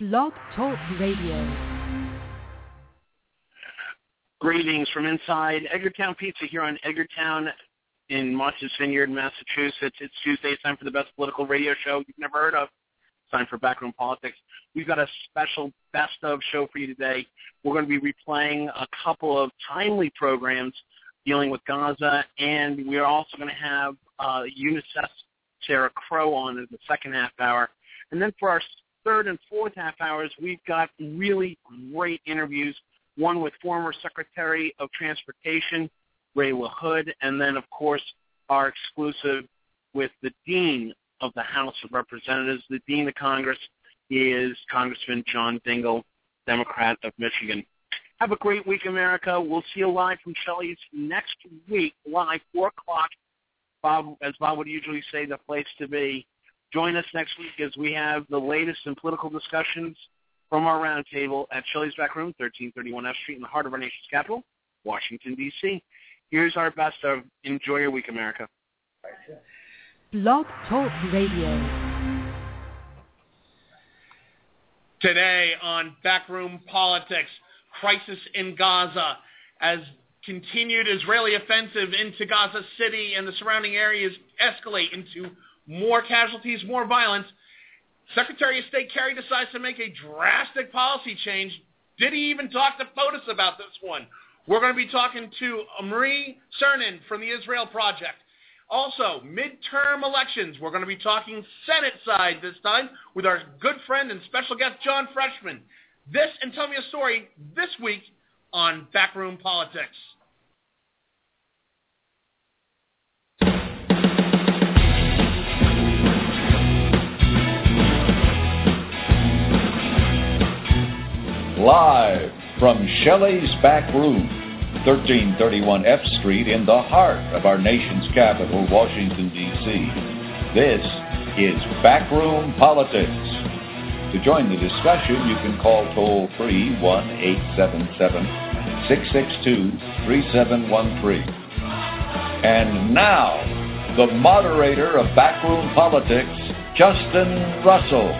Blog Talk Radio. Greetings from inside Edgartown Pizza here on Edgartown in Martha's Vineyard, Massachusetts. It's Tuesday. It's time for the best political radio show you've never heard of. It's time for Backroom Politics. We've got a special best of show for you today. We're going to be replaying a couple of timely programs dealing with Gaza, and we are also going to have uh, UNICEF Sarah Crowe on in the second half hour. And then for our third and fourth half hours, we've got really great interviews, one with former Secretary of Transportation, Ray LaHood, and then, of course, our exclusive with the Dean of the House of Representatives, the Dean of Congress. Is Congressman John Dingell, Democrat of Michigan. Have a great week, America. We'll see you live from Shelley's next week, live, 4 o'clock. Bob, as Bob would usually say, the place to be. Join us next week as we have the latest in political discussions from our roundtable at Shelley's Back Room, 1331 F Street in the heart of our nation's capital, Washington, D.C. Here's our best of Enjoy Your Week, America. Blog Talk Radio. Today on Backroom Politics, crisis in Gaza as continued Israeli offensive into Gaza City and the surrounding areas escalate into more casualties, more violence. Secretary of State Kerry decides to make a drastic policy change. Did he even talk to POTUS about this one? We're going to be talking to Omri Ceren from the Israel Project. Also, midterm elections. We're going to be talking Senate side this time with our good friend and special guest, John Freshman. This and Tell Me a Story this week on Backroom Politics. Live from Shelley's Back Room, 1331 F Street in the heart of our nation's capital, Washington, D.C. This is Backroom Politics. To join the discussion, you can call toll free 1-877-662-3713. And now, the moderator of Backroom Politics, Justin Russell.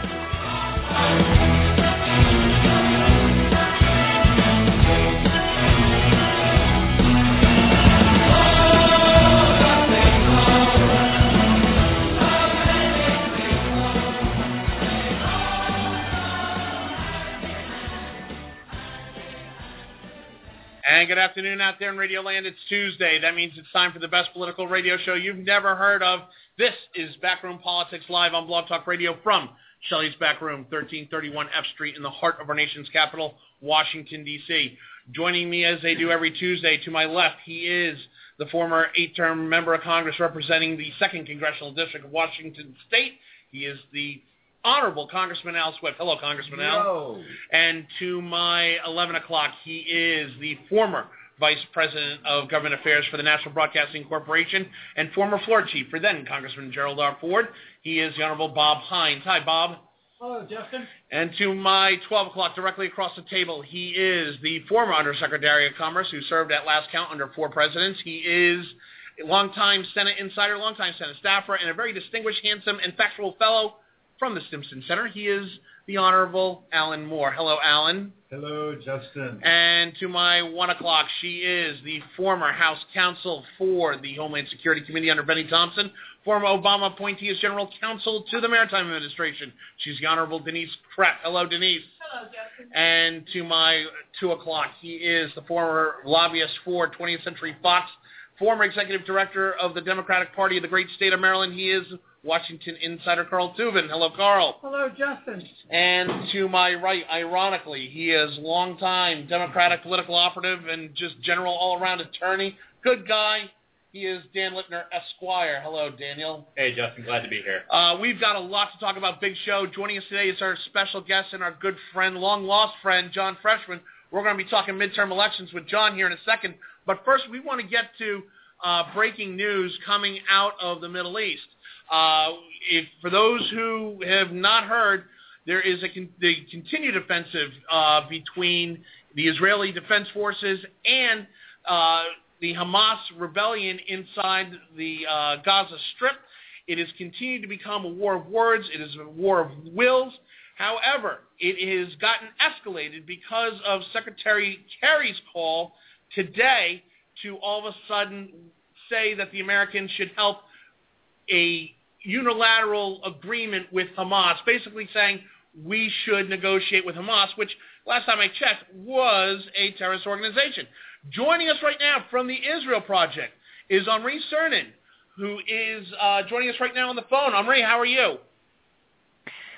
And good afternoon out there in Radio Land. It's Tuesday. That means it's time for the best political radio show you've never heard of. This is Backroom Politics live on Blog Talk Radio from Shelley's Back Room, 1331 F Street in the heart of our nation's capital, Washington, D.C. Joining me as they do every Tuesday, to my left, he is the former eight-term member of Congress representing the 2nd Congressional District of Washington State. He is the Honorable Congressman Al Swift. Hello, Congressman Al. Hello. And to my 11 o'clock, he is the former Vice President of Government Affairs for the National Broadcasting Corporation and former floor chief for then Congressman Gerald R. Ford. He is the Honorable Bob Hines. Hi, Bob. Hello, Justin. And to my 12 o'clock, directly across the table, he is the former Undersecretary of Commerce who served at last count under four presidents. He is a longtime Senate insider, longtime Senate staffer, and a very distinguished, handsome, and factual fellow from the Stimson Center. He is the Honorable Alan Moore. Hello, Alan. Hello, Justin. And to my one o'clock, she is the former House counsel for the Homeland Security Committee under Benny Thompson, former Obama appointee as general counsel to the Maritime Administration. She's the Honorable Denise Krepp. Hello, Denise. Hello, Justin. And to my two o'clock, he is the former lobbyist for 20th Century Fox, former executive director of the Democratic Party of the great state of Maryland. He is Washington insider Carl Tubin. Hello, Carl. Hello, Justin. And to my right, ironically, he is longtime Democratic political operative and just general all-around attorney. Good guy. He is Dan Lipner, Esquire. Hello, Daniel. Hey, Justin. Glad to be here. Uh, we've got a lot to talk about. Big show. Joining us today is our special guest and our good friend, long lost friend, John Freshman. We're going to be talking midterm elections with John here in a second. But first, we want to get to uh, breaking news coming out of the Middle East. Uh, if for those who have not heard, there is a con- the continued offensive uh, between the Israeli Defense Forces and uh, the Hamas rebellion inside the uh, Gaza Strip. It has continued to become a war of words. It is a war of wills. However, it has gotten escalated because of Secretary Kerry's call today to all of a sudden say that the Americans should help a unilateral agreement with Hamas, basically saying we should negotiate with Hamas, which last time I checked was a terrorist organization. Joining us right now from the Israel Project is Omri Ceren, who is uh, joining us right now on the phone. Omri, how are you?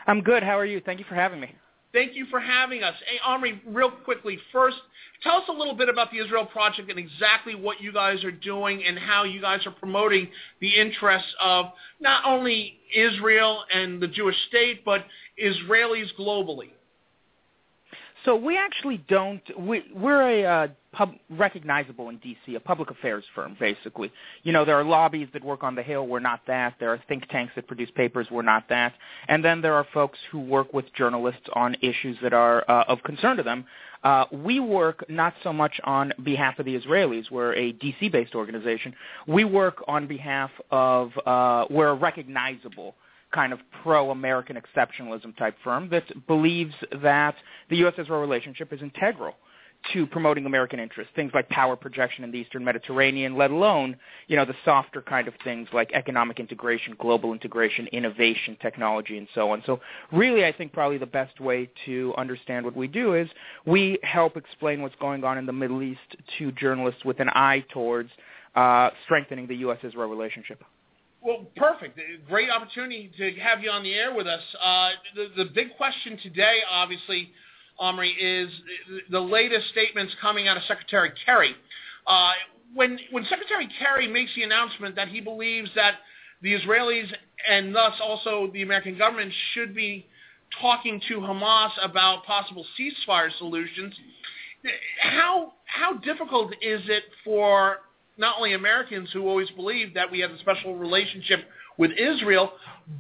I'm good. How are you? Thank you for having me. Thank you for having us. Hey, Omri, real quickly, first, tell us a little bit about the Israel Project and exactly what you guys are doing and how you guys are promoting the interests of not only Israel and the Jewish state, but Israelis globally. So we actually don't. We, we're a uh, pub, recognizable in DC, a public affairs firm, basically. You know, there are lobbies that work on the Hill. We're not that. There are think tanks that produce papers. We're not that. And then there are folks who work with journalists on issues that are uh, of concern to them. Uh, we work not so much on behalf of the Israelis. We're a DC-based organization. We work on behalf of. Uh, we're a recognizable kind of pro-American exceptionalism type firm that believes that the U.S.-Israel relationship is integral to promoting American interests, things like power projection in the Eastern Mediterranean, let alone, you know, the softer kind of things like economic integration, global integration, innovation, technology, and so on. So really, I think probably the best way to understand what we do is we help explain what's going on in the Middle East to journalists with an eye towards uh, strengthening the U.S.-Israel relationship. Well, perfect. Great opportunity to have you on the air with us. Uh, the, the big question today, obviously, Omri, is the latest statements coming out of Secretary Kerry. Uh, when, when Secretary Kerry makes the announcement that he believes that the Israelis and thus also the American government should be talking to Hamas about possible ceasefire solutions, how, how difficult is it for not only Americans who always believed that we had a special relationship with Israel,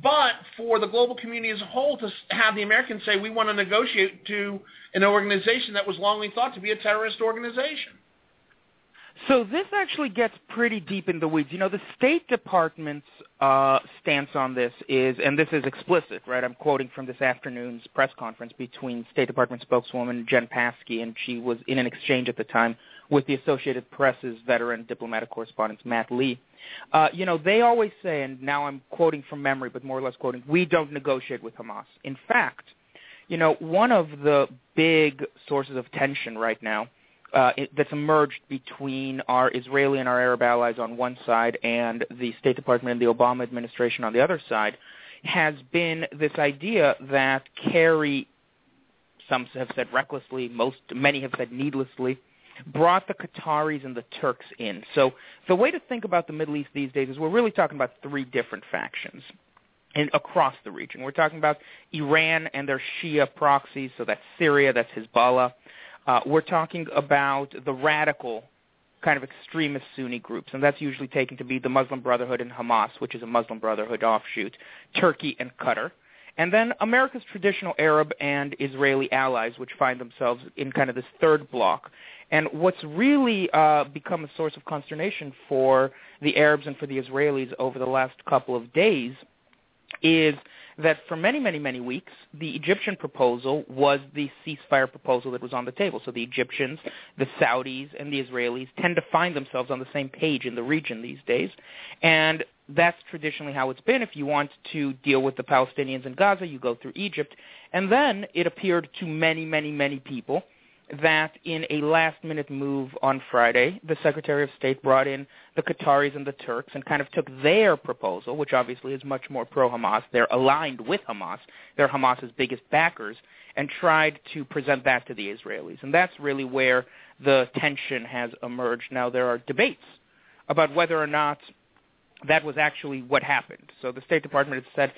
but for the global community as a whole to have the Americans say we want to negotiate to an organization that was longly thought to be a terrorist organization. So this actually gets pretty deep in the weeds. You know, the State Department's uh, stance on this is, and this is explicit, right? I'm quoting from this afternoon's press conference between State Department spokeswoman Jen Psaki, and she was in an exchange at the time with the Associated Press's veteran diplomatic correspondent Matt Lee. Uh, you know, they always say, and now I'm quoting from memory, but more or less quoting, we don't negotiate with Hamas. In fact, you know, one of the big sources of tension right now uh, it, that's emerged between our Israeli and our Arab allies on one side and the State Department and the Obama administration on the other side has been this idea that Kerry, some have said recklessly, most many have said needlessly, brought the Qataris and the Turks in. So the way to think about the Middle East these days is we're really talking about three different factions in, across the region. We're talking about Iran and their Shia proxies, so that's Syria, that's Hezbollah. Uh, we're talking about the radical kind of extremist Sunni groups, and that's usually taken to be the Muslim Brotherhood and Hamas, which is a Muslim Brotherhood offshoot, Turkey and Qatar. And then America's traditional Arab and Israeli allies, which find themselves in kind of this third block. And what's really uh, become a source of consternation for the Arabs and for the Israelis over the last couple of days is that for many, many, many weeks, the Egyptian proposal was the ceasefire proposal that was on the table. So the Egyptians, the Saudis, and the Israelis tend to find themselves on the same page in the region these days. And that's traditionally how it's been. If you want to deal with the Palestinians in Gaza, you go through Egypt. And then it appeared to many, many, many people that in a last-minute move on Friday, the Secretary of State brought in the Qataris and the Turks and kind of took their proposal, which obviously is much more pro-Hamas. They're aligned with Hamas. They're Hamas's biggest backers, and tried to present that to the Israelis. And that's really where the tension has emerged. Now, there are debates about whether or not that was actually what happened. So the State Department has said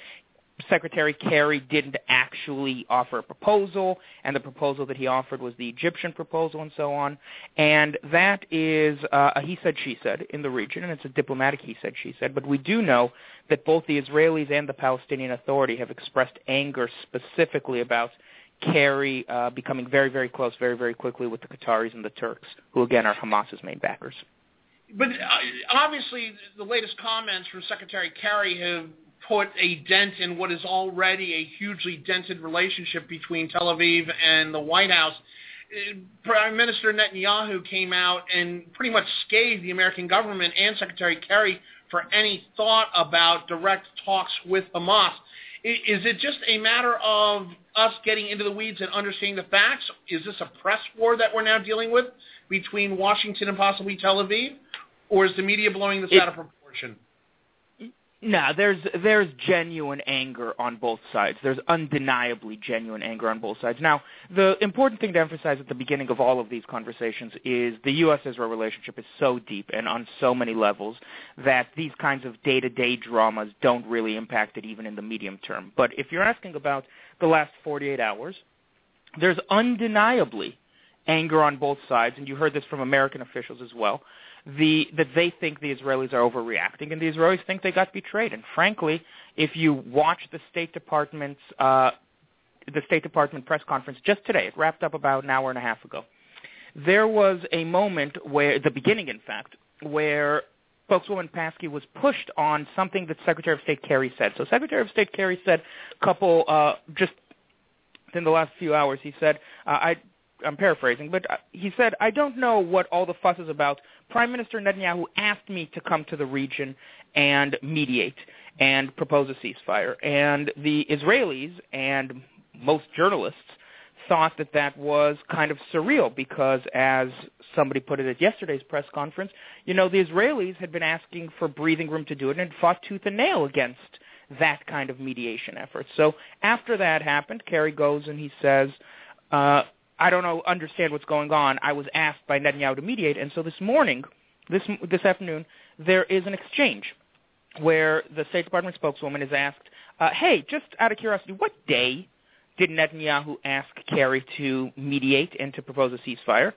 Secretary Kerry didn't actually offer a proposal, and the proposal that he offered was the Egyptian proposal, and so on. And that is uh, a he said, she said in the region, and it's a diplomatic he said, she said. But we do know that both the Israelis and the Palestinian Authority have expressed anger specifically about Kerry uh, becoming very, very close, very, very quickly with the Qataris and the Turks, who again are Hamas's main backers. But uh, obviously, the latest comments from Secretary Kerry have put a dent in what is already a hugely dented relationship between Tel Aviv and the White House. Uh, Prime Minister Netanyahu came out and pretty much scathed the American government and Secretary Kerry for any thought about direct talks with Hamas. Is it just a matter of us getting into the weeds and understanding the facts? Is this a press war that we're now dealing with between Washington and possibly Tel Aviv? Or is the media blowing this it, out of proportion? No, there's there's genuine anger on both sides. There's undeniably genuine anger on both sides. Now, the important thing to emphasize at the beginning of all of these conversations is the U.S.-Israel relationship is so deep and on so many levels that these kinds of day-to-day dramas don't really impact it even in the medium term. But if you're asking about the last 48 hours, there's undeniably anger on both sides, and you heard this from American officials as well the that they think the Israelis are overreacting, and the Israelis think they got betrayed. And frankly, if you watch the State Department's uh, the State Department press conference just today, it wrapped up about an hour and a half ago. There was a moment where, the beginning, in fact, where spokeswoman Paskey was pushed on something that Secretary of State Kerry said. So Secretary of State Kerry said a couple, uh, just in the last few hours, he said, uh, I I'm paraphrasing, but uh, he said, I don't know what all the fuss is about. Prime Minister Netanyahu asked me to come to the region and mediate and propose a ceasefire. And the Israelis and most journalists thought that that was kind of surreal because, as somebody put it at yesterday's press conference, you know, the Israelis had been asking for breathing room to do it and fought tooth and nail against that kind of mediation effort. So after that happened, Kerry goes and he says, uh, I don't know understand what's going on. I was asked by Netanyahu to mediate, and so this morning, this this afternoon, there is an exchange where the State Department spokeswoman is asked, uh, "Hey, just out of curiosity, what day did Netanyahu ask Kerry to mediate and to propose a ceasefire?"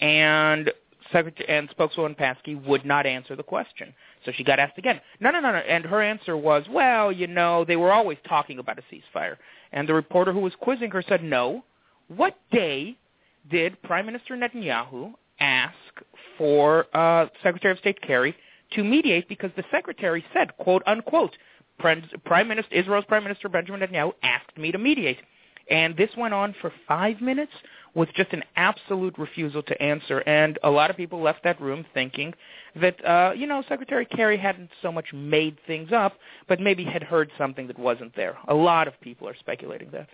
And Secretary and spokeswoman Paskey would not answer the question. So she got asked again. No, no, no, no. And her answer was, well, you know, they were always talking about a ceasefire. And the reporter who was quizzing her said, no, what day did Prime Minister Netanyahu ask for uh, Secretary of State Kerry to mediate because the secretary said, quote unquote, Prime Minister Israel's Prime Minister Benjamin Netanyahu asked me to mediate. And this went on for five minutes with just an absolute refusal to answer. And a lot of people left that room thinking that, uh, you know, Secretary Kerry hadn't so much made things up, but maybe had heard something that wasn't there. A lot of people are speculating that.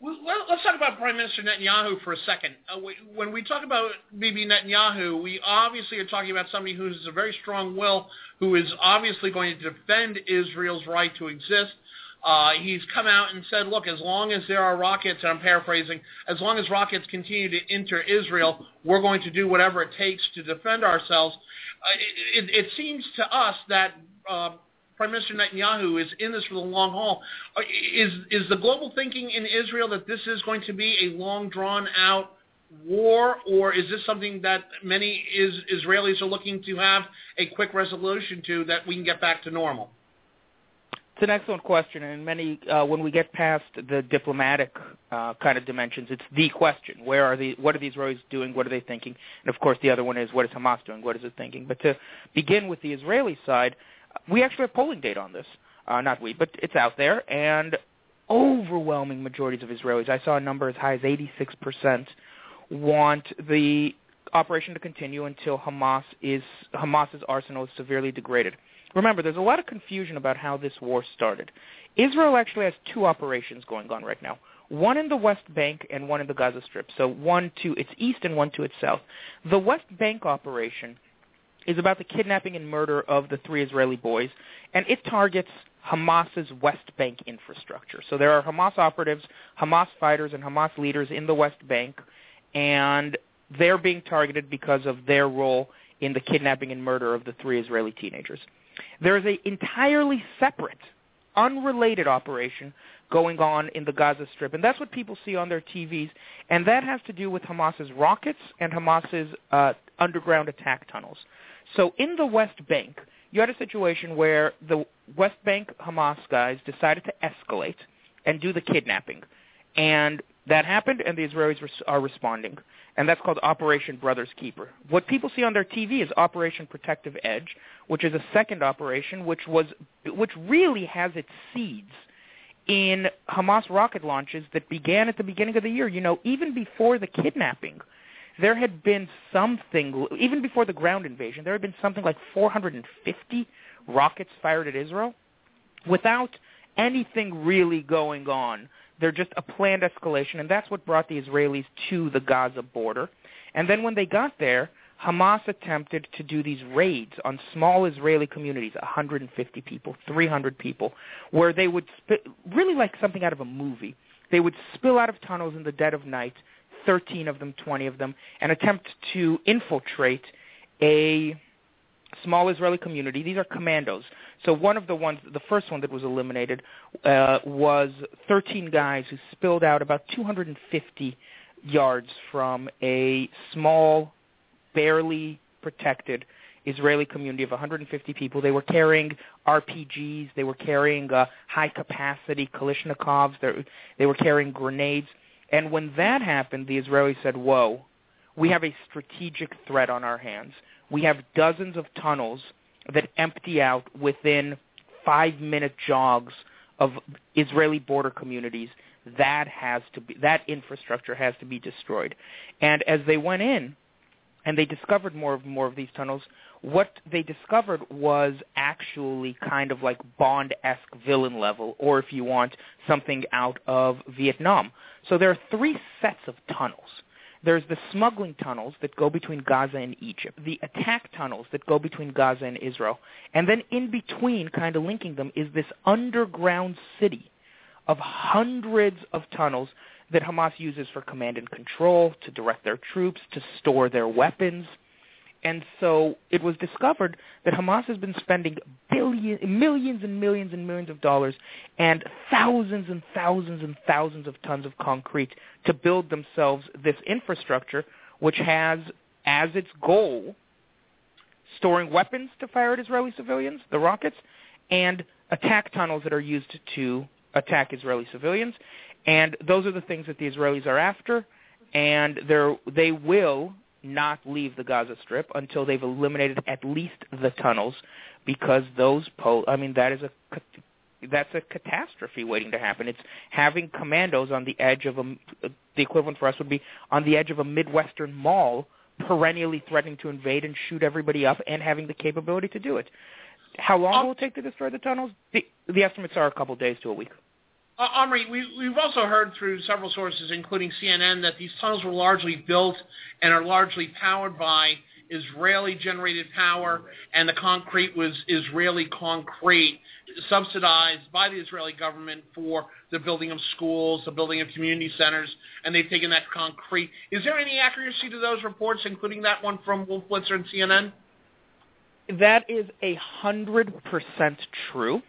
Let's talk about Prime Minister Netanyahu for a second. Uh, when we talk about Bibi Netanyahu, we obviously are talking about somebody who has a very strong will, who is obviously going to defend Israel's right to exist. Uh, he's come out and said, look, as long as there are rockets, and I'm paraphrasing, as long as rockets continue to enter Israel, we're going to do whatever it takes to defend ourselves. Uh, it, it, it seems to us that uh, Prime Minister Netanyahu is in this for the long haul. Uh, is is the global thinking in Israel that this is going to be a long drawn out war, or is this something that many is, Israelis are looking to have a quick resolution to that we can get back to normal? It's an excellent question, and many uh, when we get past the diplomatic uh, kind of dimensions, it's the question: Where are the what are the Israelis doing? What are they thinking? And of course, the other one is what is Hamas doing? What is it thinking? But to begin with the Israeli side, we actually have polling data on this. Uh, not we, but it's out there, and overwhelming majorities of Israelis, I saw a number as high as 86%, want the operation to continue until Hamas is Hamas's arsenal is severely degraded. Remember, there's a lot of confusion about how this war started. Israel actually has two operations going on right now. One in the West Bank and one in the Gaza Strip. So one to its east and one to its south. The West Bank operation is about the kidnapping and murder of the three Israeli boys, and it targets Hamas's West Bank infrastructure. So there are Hamas operatives, Hamas fighters, and Hamas leaders in the West Bank, and they're being targeted because of their role in the kidnapping and murder of the three Israeli teenagers. There is an entirely separate, unrelated operation going on in the Gaza Strip, and that's what people see on their TVs, and that has to do with Hamas's rockets and Hamas's uh, underground attack tunnels. So in the West Bank, you had a situation where the West Bank Hamas guys decided to escalate and do the kidnapping, and that happened, and the Israelis are responding, and that's called Operation Brothers Keeper. What people see on their TV is Operation Protective Edge, which is a second operation, which was which really has its seeds in Hamas rocket launches that began at the beginning of the year. You know, even before the kidnapping, there had been something, even before the ground invasion, there had been something like 450 rockets fired at Israel without anything really going on. They're just a planned escalation, and that's what brought the Israelis to the Gaza border. And then when they got there, Hamas attempted to do these raids on small Israeli communities, 150 people, 300 people, where they would, sp- really like something out of a movie, they would spill out of tunnels in the dead of night, 13 of them, 20 of them, and attempt to infiltrate a small Israeli community. These are commandos. So one of the ones, the first one that was eliminated, uh, was 13 guys who spilled out about 250 yards from a small barely protected Israeli community of 150 people. They were carrying RPGs. They were carrying uh, high-capacity Kalashnikovs. They, they were carrying grenades. And when that happened, the Israelis said, whoa, we have a strategic threat on our hands. We have dozens of tunnels that empty out within five-minute jogs of Israeli border communities. That has to be that infrastructure has to be destroyed. And as they went in, and they discovered more of more of these tunnels. What they discovered was actually kind of like Bond-esque villain level, or if you want, something out of Vietnam. So there are three sets of tunnels. There's the smuggling tunnels that go between Gaza and Egypt, the attack tunnels that go between Gaza and Israel, and then in between, kind of linking them, is this underground city of hundreds of tunnels that Hamas uses for command and control, to direct their troops, to store their weapons. And so it was discovered that Hamas has been spending billion, millions and millions and millions of dollars and thousands and thousands and thousands of tons of concrete to build themselves this infrastructure, which has as its goal storing weapons to fire at Israeli civilians, the rockets, and attack tunnels that are used to attack Israeli civilians. And those are the things that the Israelis are after, and they will not leave the Gaza Strip until they've eliminated at least the tunnels, because those po- I mean that is a that's a catastrophe waiting to happen. It's having commandos on the edge of a the equivalent for us would be on the edge of a midwestern mall, perennially threatening to invade and shoot everybody up, and having the capability to do it. How long oh. will it take to destroy the tunnels? The, the estimates are a couple days to a week. Uh, Omri, we, we've also heard through several sources, including CNN, that these tunnels were largely built and are largely powered by Israeli-generated power, and the concrete was Israeli concrete, subsidized by the Israeli government for the building of schools, the building of community centers, and they've taken that concrete. Is there any accuracy to those reports, including that one from Wolf Blitzer and CNN? That is a hundred percent true.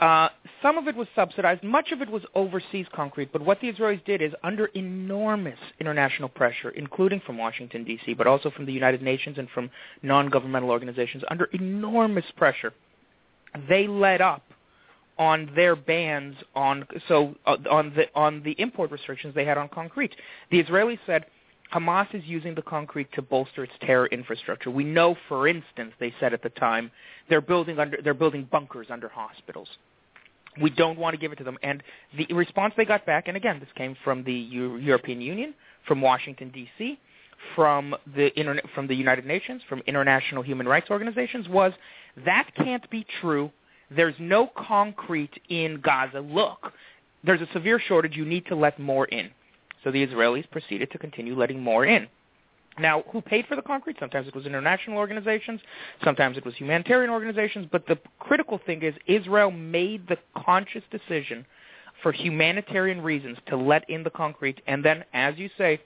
Uh, some of it was subsidized. Much of it was overseas concrete. But what the Israelis did is, under enormous international pressure, including from Washington, D.C., but also from the United Nations and from non-governmental organizations, under enormous pressure, they let up on their bans on so uh, on the on the import restrictions they had on concrete. The Israelis said Hamas is using the concrete to bolster its terror infrastructure. We know, for instance, they said at the time, they're building under they're building bunkers under hospitals. We don't want to give it to them. And the response they got back, and again, this came from the Euro- European Union, from Washington D.C., from the from the United Nations, from international human rights organizations, was that can't be true. There's no concrete in Gaza. Look, there's a severe shortage. You need to let more in. So the Israelis proceeded to continue letting more in. Now, who paid for the concrete? Sometimes it was international organizations, sometimes it was humanitarian organizations, but the critical thing is Israel made the conscious decision for humanitarian reasons to let in the concrete, and then, as you say,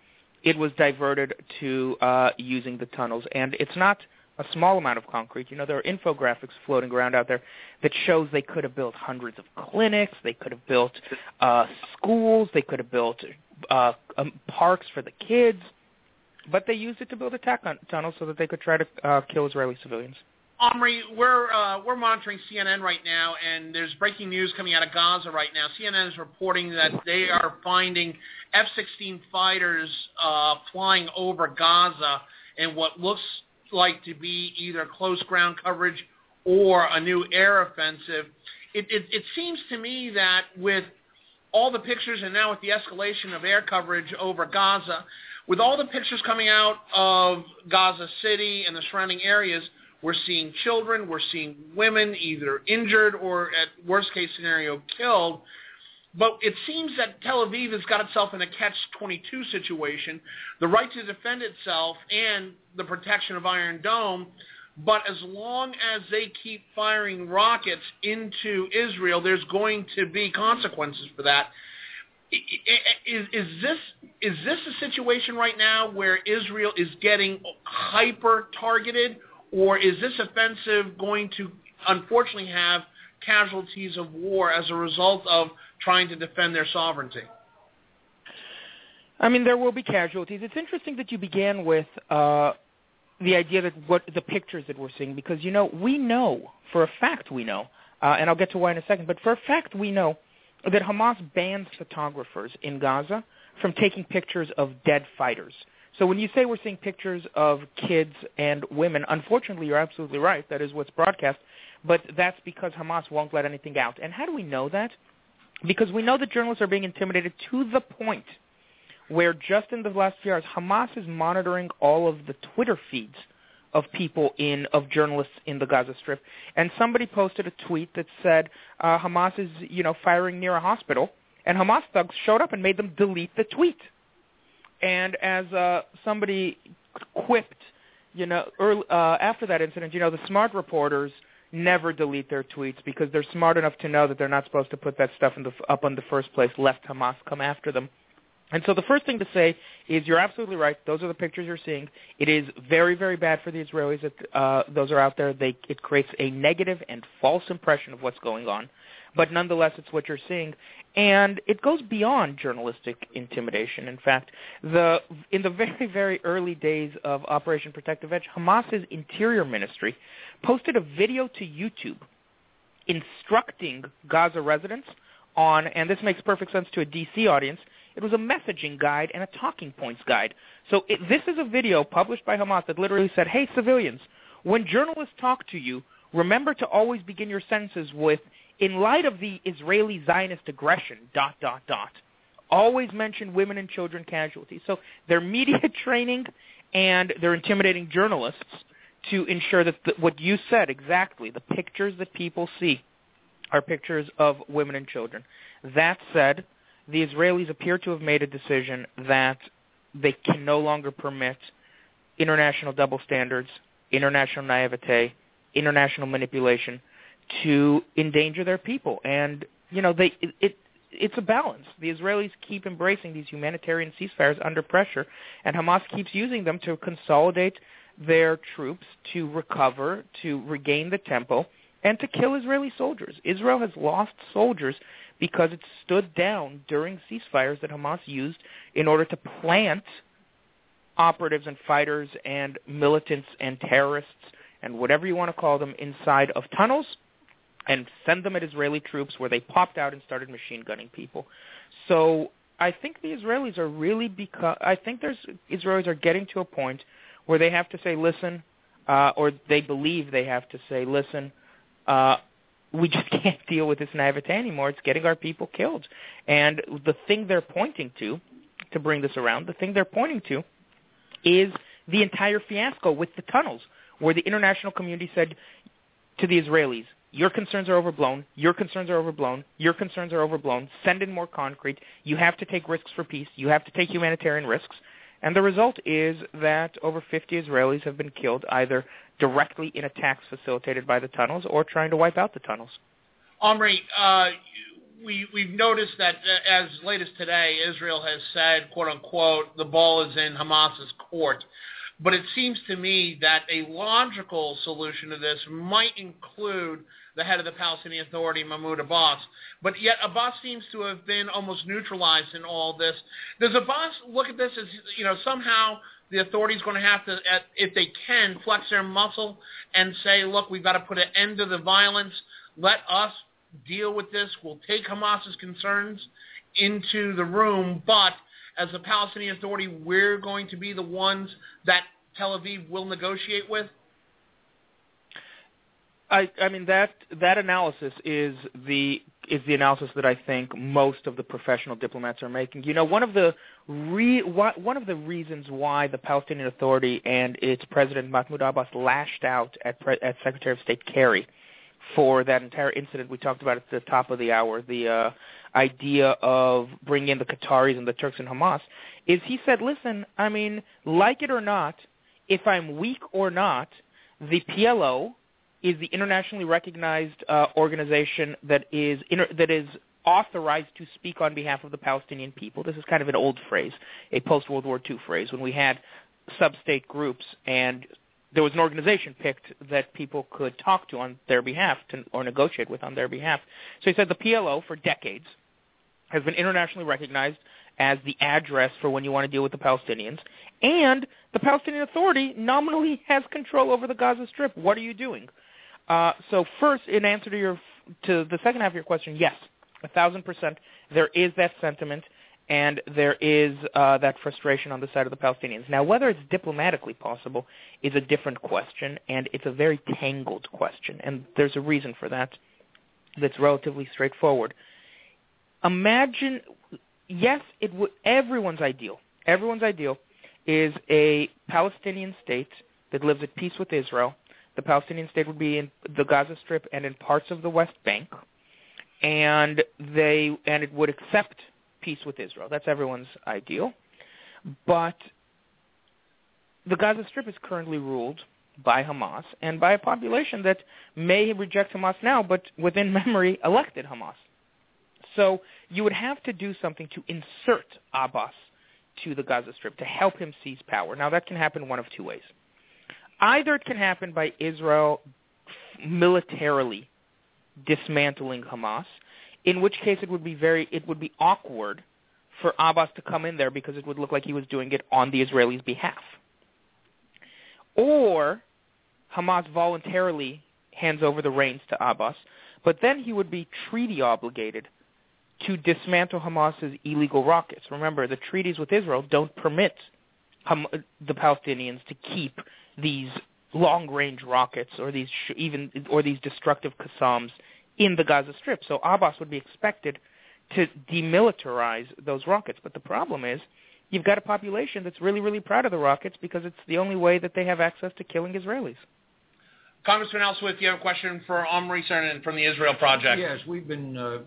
it was diverted to uh, using the tunnels. And it's not a small amount of concrete. You know, there are infographics floating around out there that shows they could have built hundreds of clinics, they could have built uh, schools, they could have built uh, um, parks for the kids, but they used it to build attack tunnels so that they could try to uh, kill Israeli civilians. Omri, we're uh, we're monitoring CNN right now, and there's breaking news coming out of Gaza right now. CNN is reporting that they are finding F-16 fighters uh, flying over Gaza in what looks like to be either close ground coverage or a new air offensive. It, it, it seems to me that with all the pictures and now with the escalation of air coverage over Gaza, with all the pictures coming out of Gaza City and the surrounding areas, we're seeing children, we're seeing women either injured or at worst case scenario killed. But it seems that Tel Aviv has got itself in a catch-22 situation, the right to defend itself and the protection of Iron Dome. But as long as they keep firing rockets into Israel, there's going to be consequences for that. Is, is this is this a situation right now where Israel is getting hyper targeted, or is this offensive going to unfortunately have casualties of war as a result of trying to defend their sovereignty? I mean, there will be casualties. It's interesting that you began with uh, the idea that what the pictures that we're seeing, because you know we know for a fact we know, uh, and I'll get to why in a second. But for a fact we know that Hamas bans photographers in Gaza from taking pictures of dead fighters. So when you say we're seeing pictures of kids and women, unfortunately, you're absolutely right. That is what's broadcast. But that's because Hamas won't let anything out. And how do we know that? Because we know that journalists are being intimidated to the point where just in the last few hours, Hamas is monitoring all of the Twitter feeds of people in of journalists in the Gaza Strip. And somebody posted a tweet that said uh, Hamas is you know firing near a hospital, and Hamas thugs showed up and made them delete the tweet. And as uh, somebody quipped, you know, early, uh, after that incident, you know, the smart reporters never delete their tweets because they're smart enough to know that they're not supposed to put that stuff in the, up on the first place, lest Hamas come after them. And so the first thing to say is you're absolutely right. Those are the pictures you're seeing. It is very, very bad for the Israelis that uh, those are out there. They, it creates a negative and false impression of what's going on. But nonetheless, it's what you're seeing. And it goes beyond journalistic intimidation. In fact, the, in the very, very early days of Operation Protective Edge, Hamas's interior ministry posted a video to YouTube instructing Gaza residents on, and this makes perfect sense to a DC audience, it was a messaging guide and a talking points guide. So it, this is a video published by Hamas that literally said, hey, civilians, when journalists talk to you, remember to always begin your sentences with, in light of the Israeli Zionist aggression, dot, dot, dot. Always mention women and children casualties. So they're media training and they're intimidating journalists to ensure that the, what you said exactly, the pictures that people see are pictures of women and children. That said, the Israelis appear to have made a decision that they can no longer permit international double standards, international naivete, international manipulation to endanger their people. And you know, they it, it it's a balance. The Israelis keep embracing these humanitarian ceasefires under pressure, and Hamas keeps using them to consolidate their troops, to recover, to regain the tempo, and to kill Israeli soldiers. Israel has lost soldiers because it stood down during ceasefires that Hamas used in order to plant operatives and fighters and militants and terrorists and whatever you want to call them inside of tunnels and send them at Israeli troops where they popped out and started machine gunning people. So I think the Israelis are really because I think there's Israelis are getting to a point where they have to say, listen, uh, or they believe they have to say, listen, uh, we just can't deal with this naivete anymore. It's getting our people killed. And the thing they're pointing to, to bring this around, the thing they're pointing to is the entire fiasco with the tunnels, where the international community said to the Israelis, your concerns are overblown, your concerns are overblown, your concerns are overblown, send in more concrete, you have to take risks for peace, you have to take humanitarian risks. And the result is that over 50 Israelis have been killed either directly in attacks facilitated by the tunnels or trying to wipe out the tunnels. Omri, uh, we, we've noticed that uh, as late as today, Israel has said, quote unquote, the ball is in Hamas's court. But it seems to me that a logical solution to this might include the head of the Palestinian Authority, Mahmoud Abbas. But yet Abbas seems to have been almost neutralized in all this. Does Abbas look at this as, you know, somehow the authorities going to have to, if they can, flex their muscle and say, look, we've got to put an end to the violence. Let us deal with this. We'll take Hamas's concerns into the room, but as the Palestinian Authority, we're going to be the ones that Tel Aviv will negotiate with? I, I mean that that analysis is the is the analysis that I think most of the professional diplomats are making. You know, one of the re, one of the reasons why the Palestinian Authority and its president Mahmoud Abbas lashed out at, at Secretary of State Kerry for that entire incident we talked about at the top of the hour, the uh, idea of bringing in the Qataris and the Turks and Hamas, is he said, listen, I mean, like it or not, if I'm weak or not, the PLO is the internationally recognized uh, organization that is inter- that is authorized to speak on behalf of the Palestinian people. This is kind of an old phrase, a post-World War II phrase, when we had sub-state groups and there was an organization picked that people could talk to on their behalf to, or negotiate with on their behalf. So he said the PLO for decades has been internationally recognized as the address for when you want to deal with the Palestinians. And the Palestinian Authority nominally has control over the Gaza Strip. What are you doing? Uh, so first, in answer to your to the second half of your question, yes, a thousand percent, there is that sentiment and there is uh, that frustration on the side of the Palestinians. Now, whether it's diplomatically possible is a different question, and it's a very tangled question, and there's a reason for that that's relatively straightforward. Imagine, yes, it would. Everyone's ideal. Everyone's ideal is a Palestinian state that lives at peace with Israel. The Palestinian state would be in the Gaza Strip and in parts of the West Bank, and they and it would accept peace with Israel. That's everyone's ideal. But the Gaza Strip is currently ruled by Hamas and by a population that may reject Hamas now, but within memory elected Hamas. So you would have to do something to insert Abbas to the Gaza Strip to help him seize power. Now that can happen one of two ways. Either it can happen by Israel militarily dismantling Hamas, in which case it would be very it would be awkward for Abbas to come in there because it would look like he was doing it on the Israelis' behalf. Or Hamas voluntarily hands over the reins to Abbas, but then he would be treaty obligated to dismantle Hamas's illegal rockets. Remember, the treaties with Israel don't permit the Palestinians to keep these long-range rockets or these sh- even or these destructive Qassams in the Gaza Strip. So Abbas would be expected to demilitarize those rockets. But the problem is you've got a population that's really, really proud of the rockets because it's the only way that they have access to killing Israelis. Congressman Al Swift, you have a question for Omri Ceren from the Israel Project. Yes, we've been uh,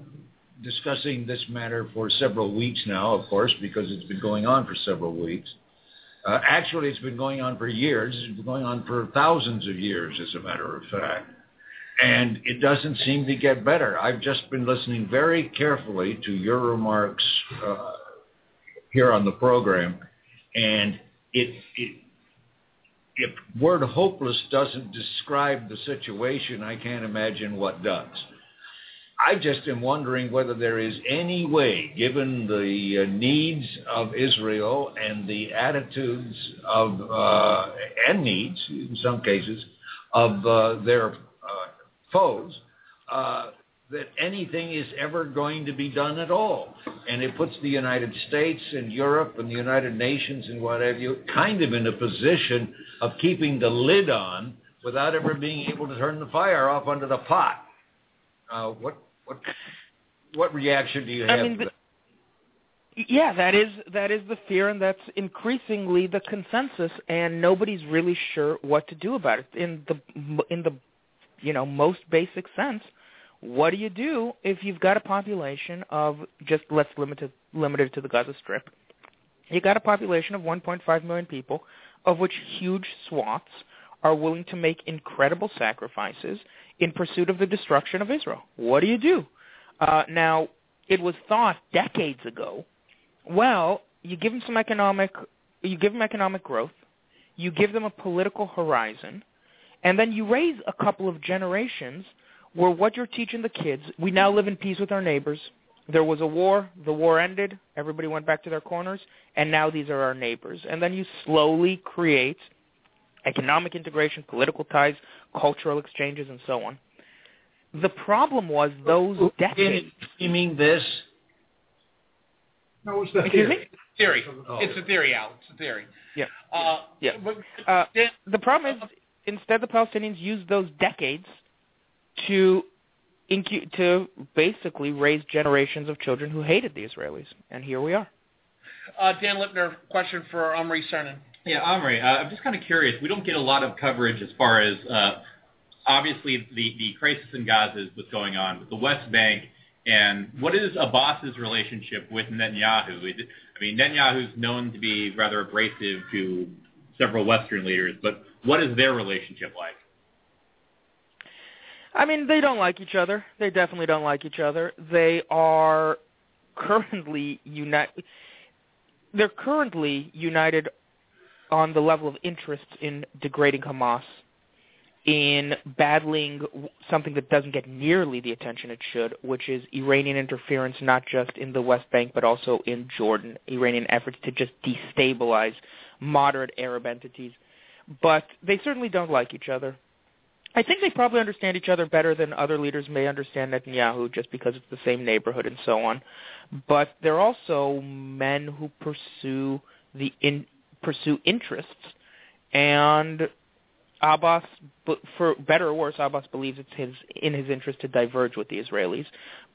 discussing this matter for several weeks now, of course, because it's been going on for several weeks. Uh, actually, it's been going on for years. It's been going on for thousands of years, as a matter of fact and it doesn't seem to get better. I've just been listening very carefully to your remarks uh, here on the program, and it, it if word hopeless doesn't describe the situation, I can't imagine what does. I just am wondering whether there is any way, given the uh, needs of Israel and the attitudes of uh, and needs in some cases of uh, their foes, uh, that anything is ever going to be done at all. And it puts the United States and Europe and the United Nations and what have you kind of in a position of keeping the lid on without ever being able to turn the fire off under the pot. Uh, what what what reaction do you have? I mean, yeah, that is that is the fear, and that's increasingly the consensus, and nobody's really sure what to do about it. In the in the you know most basic sense, what do you do if you've got a population of just let's limit it limit it to the Gaza Strip? You got a population of 1.5 million people, of which huge swaths are willing to make incredible sacrifices in pursuit of the destruction of Israel. What do you do? Uh, now, it was thought decades ago. Well, you give them some economic, you give them economic growth, you give them a political horizon, and then you raise a couple of generations where what you're teaching the kids, we now live in peace with our neighbors. There was a war, the war ended, everybody went back to their corners, and now these are our neighbors. And then you slowly create economic integration, political ties, cultural exchanges, and so on. The problem was those decades. You mean this? No, it's the Excuse theory. me? Theory. Oh. It's a theory, Al. It's a theory. Yeah. Uh, Yeah. But, Uh, the problem is, instead, the Palestinians used those decades to incu- to basically raise generations of children who hated the Israelis, and here we are. uh, Dan Lipner, question for Omri Ceren. Yeah, Omri, uh, I'm just kind of curious. We don't get a lot of coverage as far as uh, obviously the, the crisis in Gaza is what's going on, but the West Bank and what is Abbas's relationship with Netanyahu? I mean, Netanyahu's known to be rather abrasive to several Western leaders, but what is their relationship like? I mean, they don't like each other. They definitely don't like each other. They are currently united. They're currently united on the level of interest in degrading Hamas, in battling something that doesn't get nearly the attention it should, which is Iranian interference not just in the West Bank but also in Jordan. Iranian efforts to just destabilize moderate Arab entities. But they certainly don't like each other. I think they probably understand each other better than other leaders may understand Netanyahu just because it's the same neighborhood and so on. But they're also men who pursue the in, pursue interests and Abbas for better or worse Abbas believes it's his in his interest to diverge with the Israelis,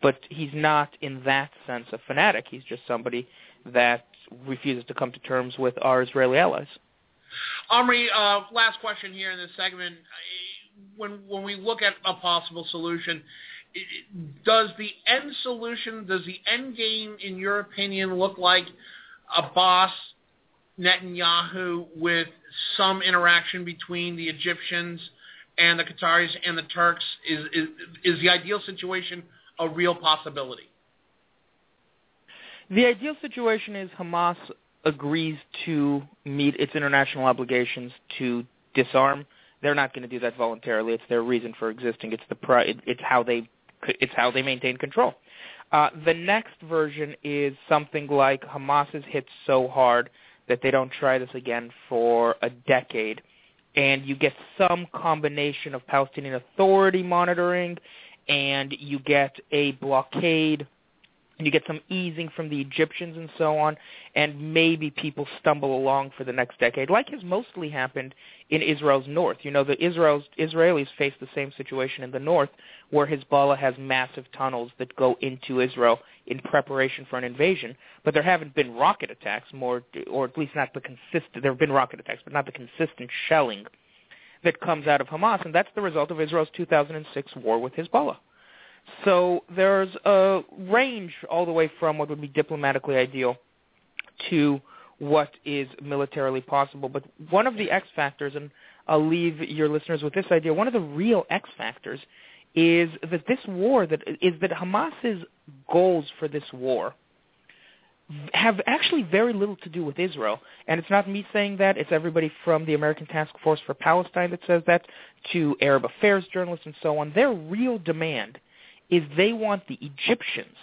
but he's not in that sense a fanatic. He's just somebody that refuses to come to terms with our Israeli allies. Omri, uh, last question here in this segment. When when we look at a possible solution, does the end solution, does the end game, in your opinion, look like Abbas, Netanyahu, with some interaction between the Egyptians and the Qataris and the Turks? Is is, is the ideal situation a real possibility? The ideal situation is Hamas agrees to meet its international obligations to disarm. They're not going to do that voluntarily. It's their reason for existing. It's the it's how they it's how they maintain control. Uh, the next version is something like Hamas is hit so hard that they don't try this again for a decade, and you get some combination of Palestinian Authority monitoring, and you get a blockade you get some easing from the Egyptians and so on, and maybe people stumble along for the next decade, like has mostly happened in Israel's north. You know, the Israel's, Israelis face the same situation in the north, where Hezbollah has massive tunnels that go into Israel in preparation for an invasion, but there haven't been rocket attacks, more, or at least not the consistent. There have been rocket attacks, but not the consistent shelling that comes out of Hamas, and that's the result of Israel's 2006 war with Hezbollah. So there's a range all the way from what would be diplomatically ideal to what is militarily possible. But one of the X factors, and I'll leave your listeners with this idea, one of the real X factors is that this war, that is that Hamas's goals for this war have actually very little to do with Israel. And it's not me saying that. It's everybody from the American Task Force for Palestine that says that, to Arab affairs journalists and so on. Their real demand is they want the Egyptians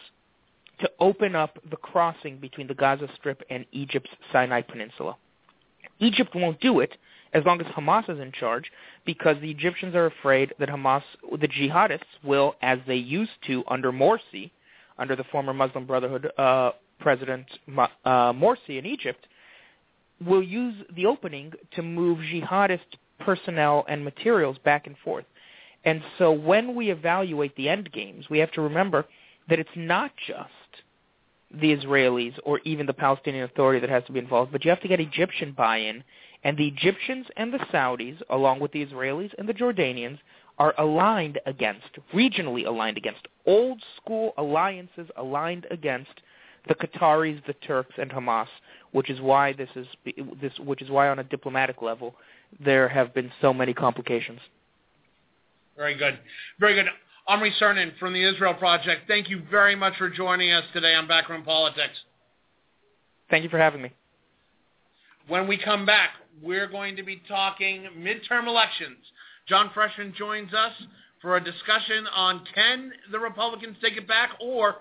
to open up the crossing between the Gaza Strip and Egypt's Sinai Peninsula. Egypt won't do it as long as Hamas is in charge because the Egyptians are afraid that Hamas, the jihadists, will, as they used to under Morsi, under the former Muslim Brotherhood uh, President uh, Morsi in Egypt, will use the opening to move jihadist personnel and materials back and forth. And so when we evaluate the end games, we have to remember that it's not just the Israelis or even the Palestinian Authority that has to be involved, but you have to get Egyptian buy-in. And the Egyptians and the Saudis, along with the Israelis and the Jordanians, are aligned against, regionally aligned against, old school alliances aligned against the Qataris, the Turks, and Hamas, which is why this is this, which is why on a diplomatic level there have been so many complications. Very good. Very good. Omri Ceren from the Israel Project, thank you very much for joining us today on Backroom Politics. Thank you for having me. When we come back, we're going to be talking midterm elections. John Freshman joins us for a discussion on can the Republicans take it back or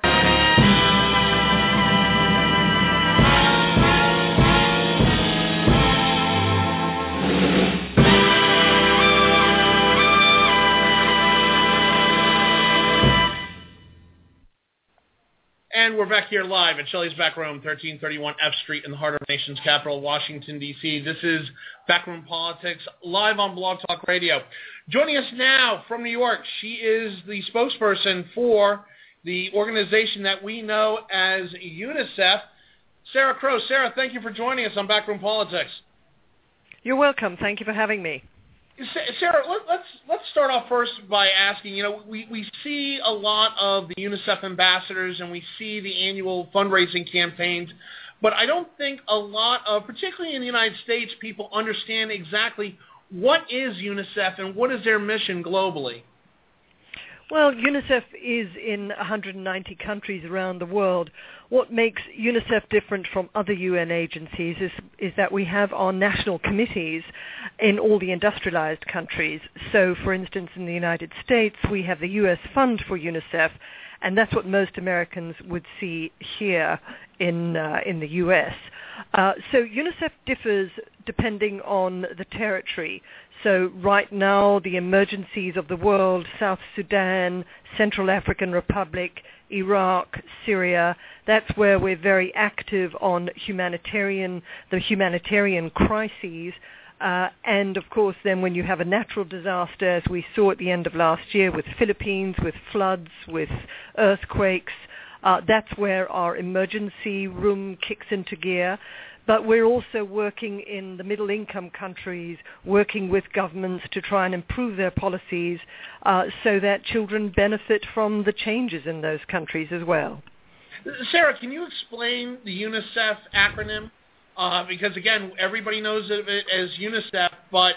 And we're back here live at Shelley's Back Room, 1331 F Street in the heart of the nation's capital, Washington, D.C. This is Backroom Politics live on Blog Talk Radio. Joining us now from New York, she is the spokesperson for the organization that we know as UNICEF, Sarah Crowe. Sarah, thank you for joining us on Backroom Politics. You're welcome. Thank you for having me. Sarah, let, let's let's start off first by asking. You know, we we see a lot of the UNICEF ambassadors, and we see the annual fundraising campaigns, but I don't think a lot of, particularly in the United States, people understand exactly what is UNICEF and what is their mission globally. Well, UNICEF is in 190 countries around the world. What makes UNICEF different from other UN agencies is, is that we have our national committees in all the industrialized countries. So, for instance, in the United States, we have the U.S. Fund for UNICEF, and that's what most Americans would see here in uh, in the U.S. Uh, so UNICEF differs depending on the territory. So right now, the emergencies of the world, South Sudan, Central African Republic, Iraq, Syria, that's where we're very active on humanitarian, the humanitarian crises. Uh, and of course, then when you have a natural disaster, as we saw at the end of last year with Philippines, with floods, with earthquakes, uh, that's where our emergency room kicks into gear but we're also working in the middle income countries, working with governments to try and improve their policies uh, so that children benefit from the changes in those countries as well. Sarah, can you explain the UNICEF acronym? Uh, because again, everybody knows of it as UNICEF, but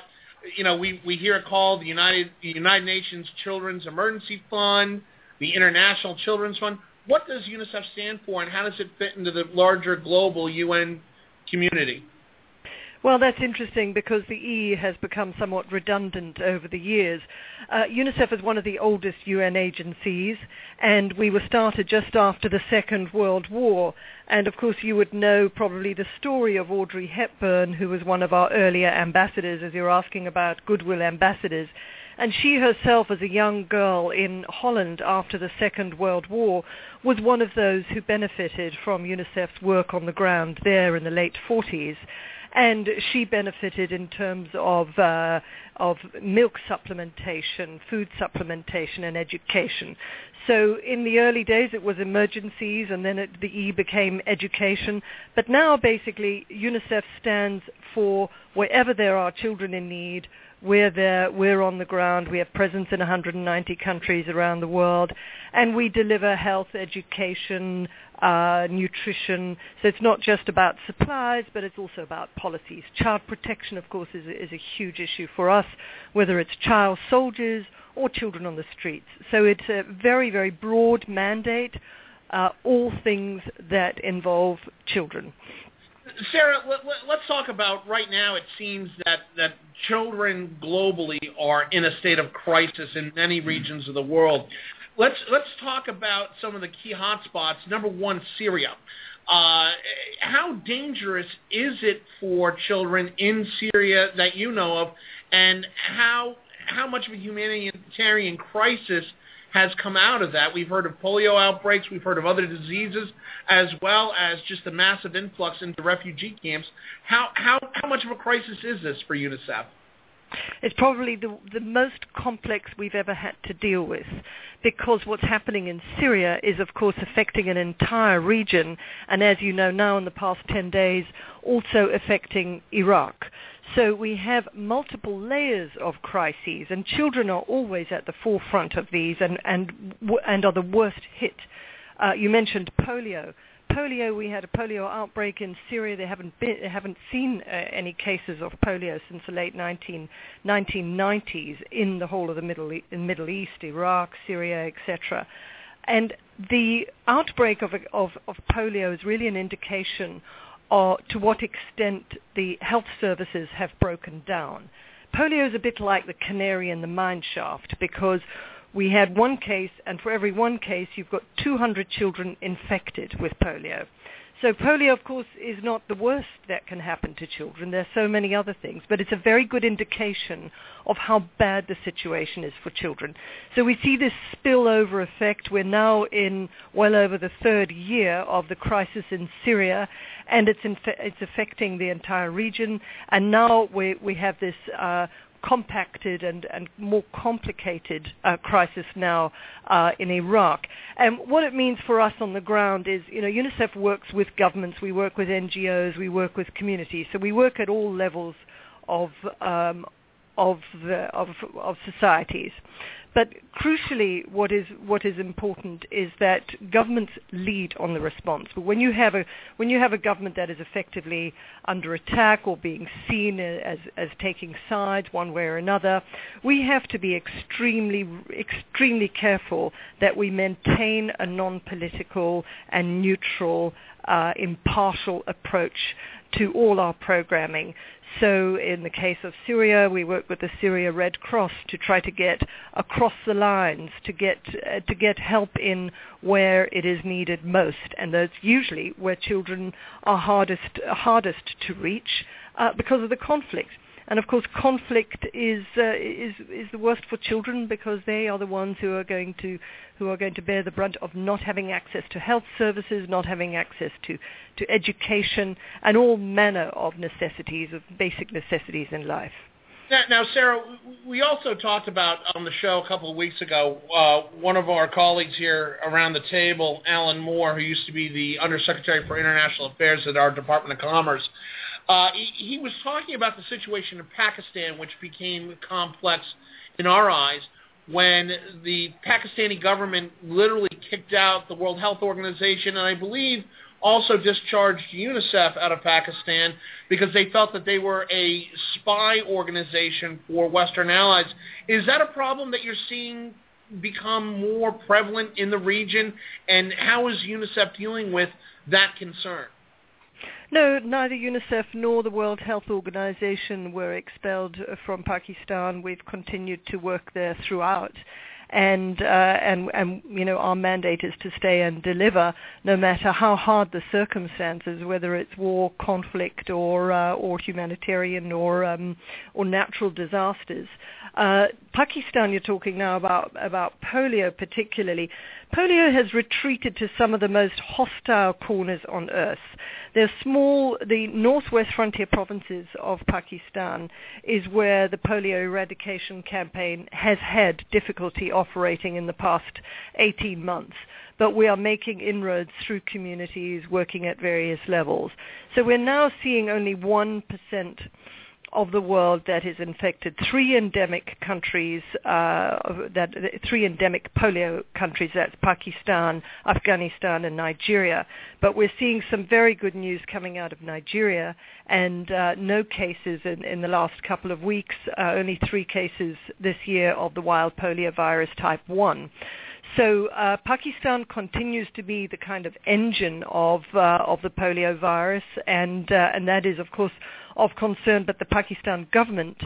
you know we, we hear it called the United the United Nations Children's Emergency Fund, the International Children's Fund. What does UNICEF stand for, and how does it fit into the larger global UN community? Well, that's interesting because the E has become somewhat redundant over the years. Uh, UNICEF is one of the oldest UN agencies, and we were started just after the Second World War. And of course, you would know probably the story of Audrey Hepburn, who was one of our earlier ambassadors, as you're asking about goodwill ambassadors. And she herself, as a young girl in Holland after the Second World War, was one of those who benefited from UNICEF's work on the ground there in the late 40s. And she benefited in terms of uh, of milk supplementation, food supplementation, and education. So in the early days, it was emergencies, and then it, the E became education. But now, basically, UNICEF stands for wherever there are children in need, we're there, we're on the ground, we have presence in 190 countries around the world, and we deliver health, education, uh, nutrition. So it's not just about supplies, but it's also about policies. Child protection, of course, is, is a huge issue for us, whether it's child soldiers or children on the streets. So it's a very, very broad mandate, uh, all things that involve children. Sarah, let, us talk about right now. It seems that that children globally are in a state of crisis in many regions of the world. Let's let's talk about some of the key hotspots. Number one, Syria. Uh, how dangerous is it for children in Syria that you know of, and how how much of a humanitarian crisis has come out of that. We've heard of polio outbreaks. We've heard of other diseases, as well as just a massive influx into refugee camps. How how how much of a crisis is this for UNICEF? It's probably the, the most complex we've ever had to deal with because what's happening in Syria is, of course, affecting an entire region, and as you know now in the past 10 days, also affecting Iraq. So we have multiple layers of crises, and children are always at the forefront of these and, and, and are the worst hit. Uh, you mentioned polio. Polio, we had a polio outbreak in Syria. They haven't, been, they haven't seen uh, any cases of polio since the late 19, 1990s in the whole of the Middle, e- Middle East, Iraq, Syria, etc. And the outbreak of, of, of polio is really an indication or to what extent the health services have broken down. Polio is a bit like the canary in the mine shaft because we had one case, and for every one case, you've got 200 children infected with polio. So polio, of course, is not the worst that can happen to children. There are so many other things, but it's a very good indication of how bad the situation is for children. So we see this spillover effect. We're now in well over the third year of the crisis in Syria, and it's, inf- it's affecting the entire region. And now we, we have this uh, compacted and, and more complicated uh, crisis now uh, in Iraq. And what it means for us on the ground is, you know, UNICEF works with governments, we work with NGOs, we work with communities. So we work at all levels of um, of the of, of societies. But crucially, what is what is important is that governments lead on the response. But when you have a when you have a government that is effectively under attack or being seen as as taking sides one way or another, we have to be extremely extremely careful that we maintain a non-political and neutral, uh, impartial approach to all our programming so in the case of Syria, we work with the Syria Red Cross to try to get across the lines, to get uh, to get help in where it is needed most, and that's usually where children are hardest hardest to reach uh, because of the conflict. And of course, conflict is uh, is is the worst for children because they are the ones who are going to who are going to bear the brunt of not having access to health services, not having access to to education, and all manner of necessities, of basic necessities in life. Now, Sarah, we also talked about on the show a couple of weeks ago. Uh, one of our colleagues here around the table, Alan Moore, who used to be the Undersecretary for International Affairs at our Department of Commerce, uh, he, he was talking about the situation in Pakistan, which became complex in our eyes when the Pakistani government literally kicked out the World Health Organization and I believe also discharged UNICEF out of Pakistan because they felt that they were a spy organization for Western allies. Is that a problem that you're seeing become more prevalent in the region? And how is UNICEF dealing with that concern? No, neither UNICEF nor the World Health Organization were expelled from Pakistan. We've continued to work there throughout. And, uh, and, and, you know, our mandate is to stay and deliver no matter how hard the circumstances, whether it's war, conflict, or, uh, or humanitarian or, um, or natural disasters. Uh, Pakistan, you're talking now about, about polio particularly. Polio has retreated to some of the most hostile corners on earth. They're small, the northwest frontier provinces of Pakistan is where the polio eradication campaign has had difficulty operating in the past 18 months but we are making inroads through communities working at various levels. So we're now seeing only 1% of the world that is infected. Three endemic countries, uh, that three endemic polio countries. That's Pakistan, Afghanistan, and Nigeria. But we're seeing some very good news coming out of Nigeria, and uh, no cases in, in, the last couple of weeks. Uh, only three cases this year of the wild polio virus type one. So uh, Pakistan continues to be the kind of engine of uh, of the polio virus, and uh, and that is of course of concern. But the Pakistan government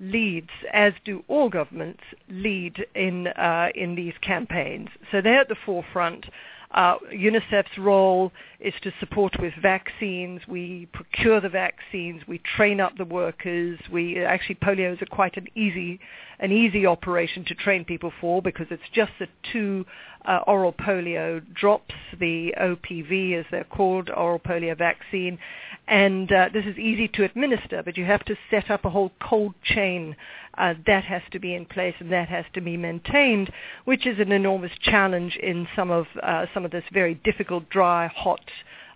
leads, as do all governments, lead in uh, in these campaigns. So they're at the forefront. Uh, UNICEF's role is to support with vaccines. We procure the vaccines. We train up the workers. We actually polio is quite an easy an easy operation to train people for because it's just the two uh, oral polio drops, the OPV as they're called, oral polio vaccine. And uh, this is easy to administer, but you have to set up a whole cold chain. Uh, that has to be in place and that has to be maintained, which is an enormous challenge in some of uh, some of this very difficult, dry, hot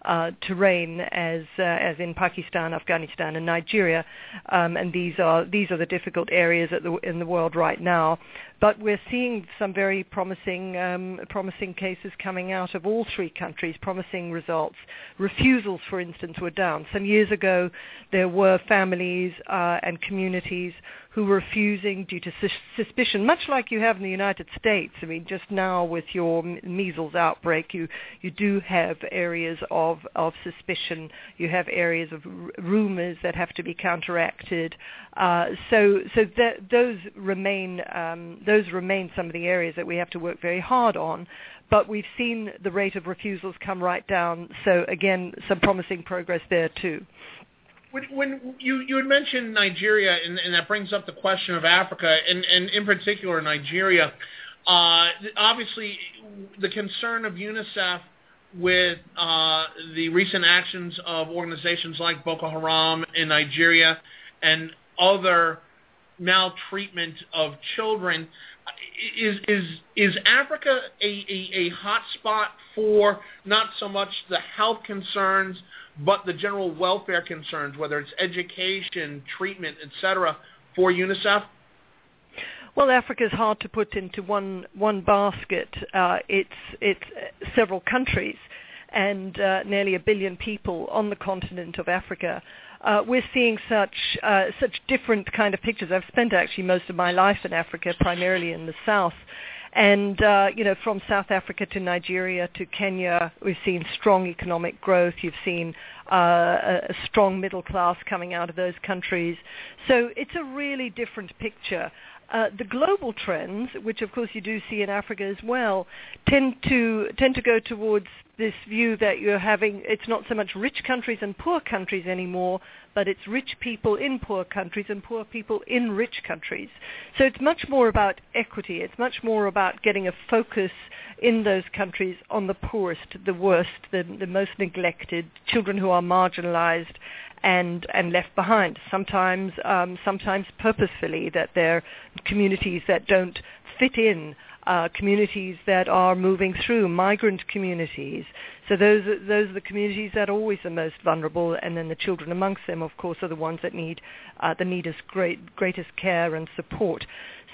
uh, terrain as uh, as in Pakistan, Afghanistan, and Nigeria, um, and these are these are the difficult areas the, in the world right now. But we're seeing some very promising um, promising cases coming out of all three countries, promising results. Refusals, for instance, were down. Some years ago, there were families uh, and communities who were refusing due to suspicion, much like you have in the United States. I mean, just now with your measles outbreak, you you do have areas of of suspicion. You have areas of r- rumors that have to be counteracted. Uh, so so that, those remain um, those remain some of the areas that we have to work very hard on but we've seen the rate of refusals come right down. So again, some promising progress there too. When, when you you had mentioned Nigeria, and, and, that brings up the question of Africa, and, and in particular Nigeria. Uh, obviously, the concern of UNICEF with uh, the recent actions of organizations like Boko Haram in Nigeria and other maltreatment of children is is is Africa a, a, a hot spot for not so much the health concerns but the general welfare concerns, whether it's education, treatment, etc., for UNICEF? Well, Africa is hard to put into one one basket. Uh, it's it's several countries and uh, nearly a billion people on the continent of Africa uh, we're seeing such uh, such different kind of pictures. I've spent actually most of my life in Africa, primarily in the south. And uh, you know, from South Africa to Nigeria to Kenya, we've seen strong economic growth. You've seen uh, a strong middle class coming out of those countries. So it's a really different picture. Uh, the global trends, which of course you do see in Africa as well, tend to tend to go towards this view that you're having. It's not so much rich countries and poor countries anymore, but it's rich people in poor countries and poor people in rich countries. So it's much more about equity. It's much more about getting a focus in those countries on the poorest, the worst, the, the most neglected, children who are marginalized, and and left behind. Sometimes um, sometimes purposefully that they're communities that don't fit in. Uh, communities that are moving through, migrant communities. So those are, those are the communities that are always the most vulnerable, and then the children amongst them, of course, are the ones that need uh, the great, greatest care and support.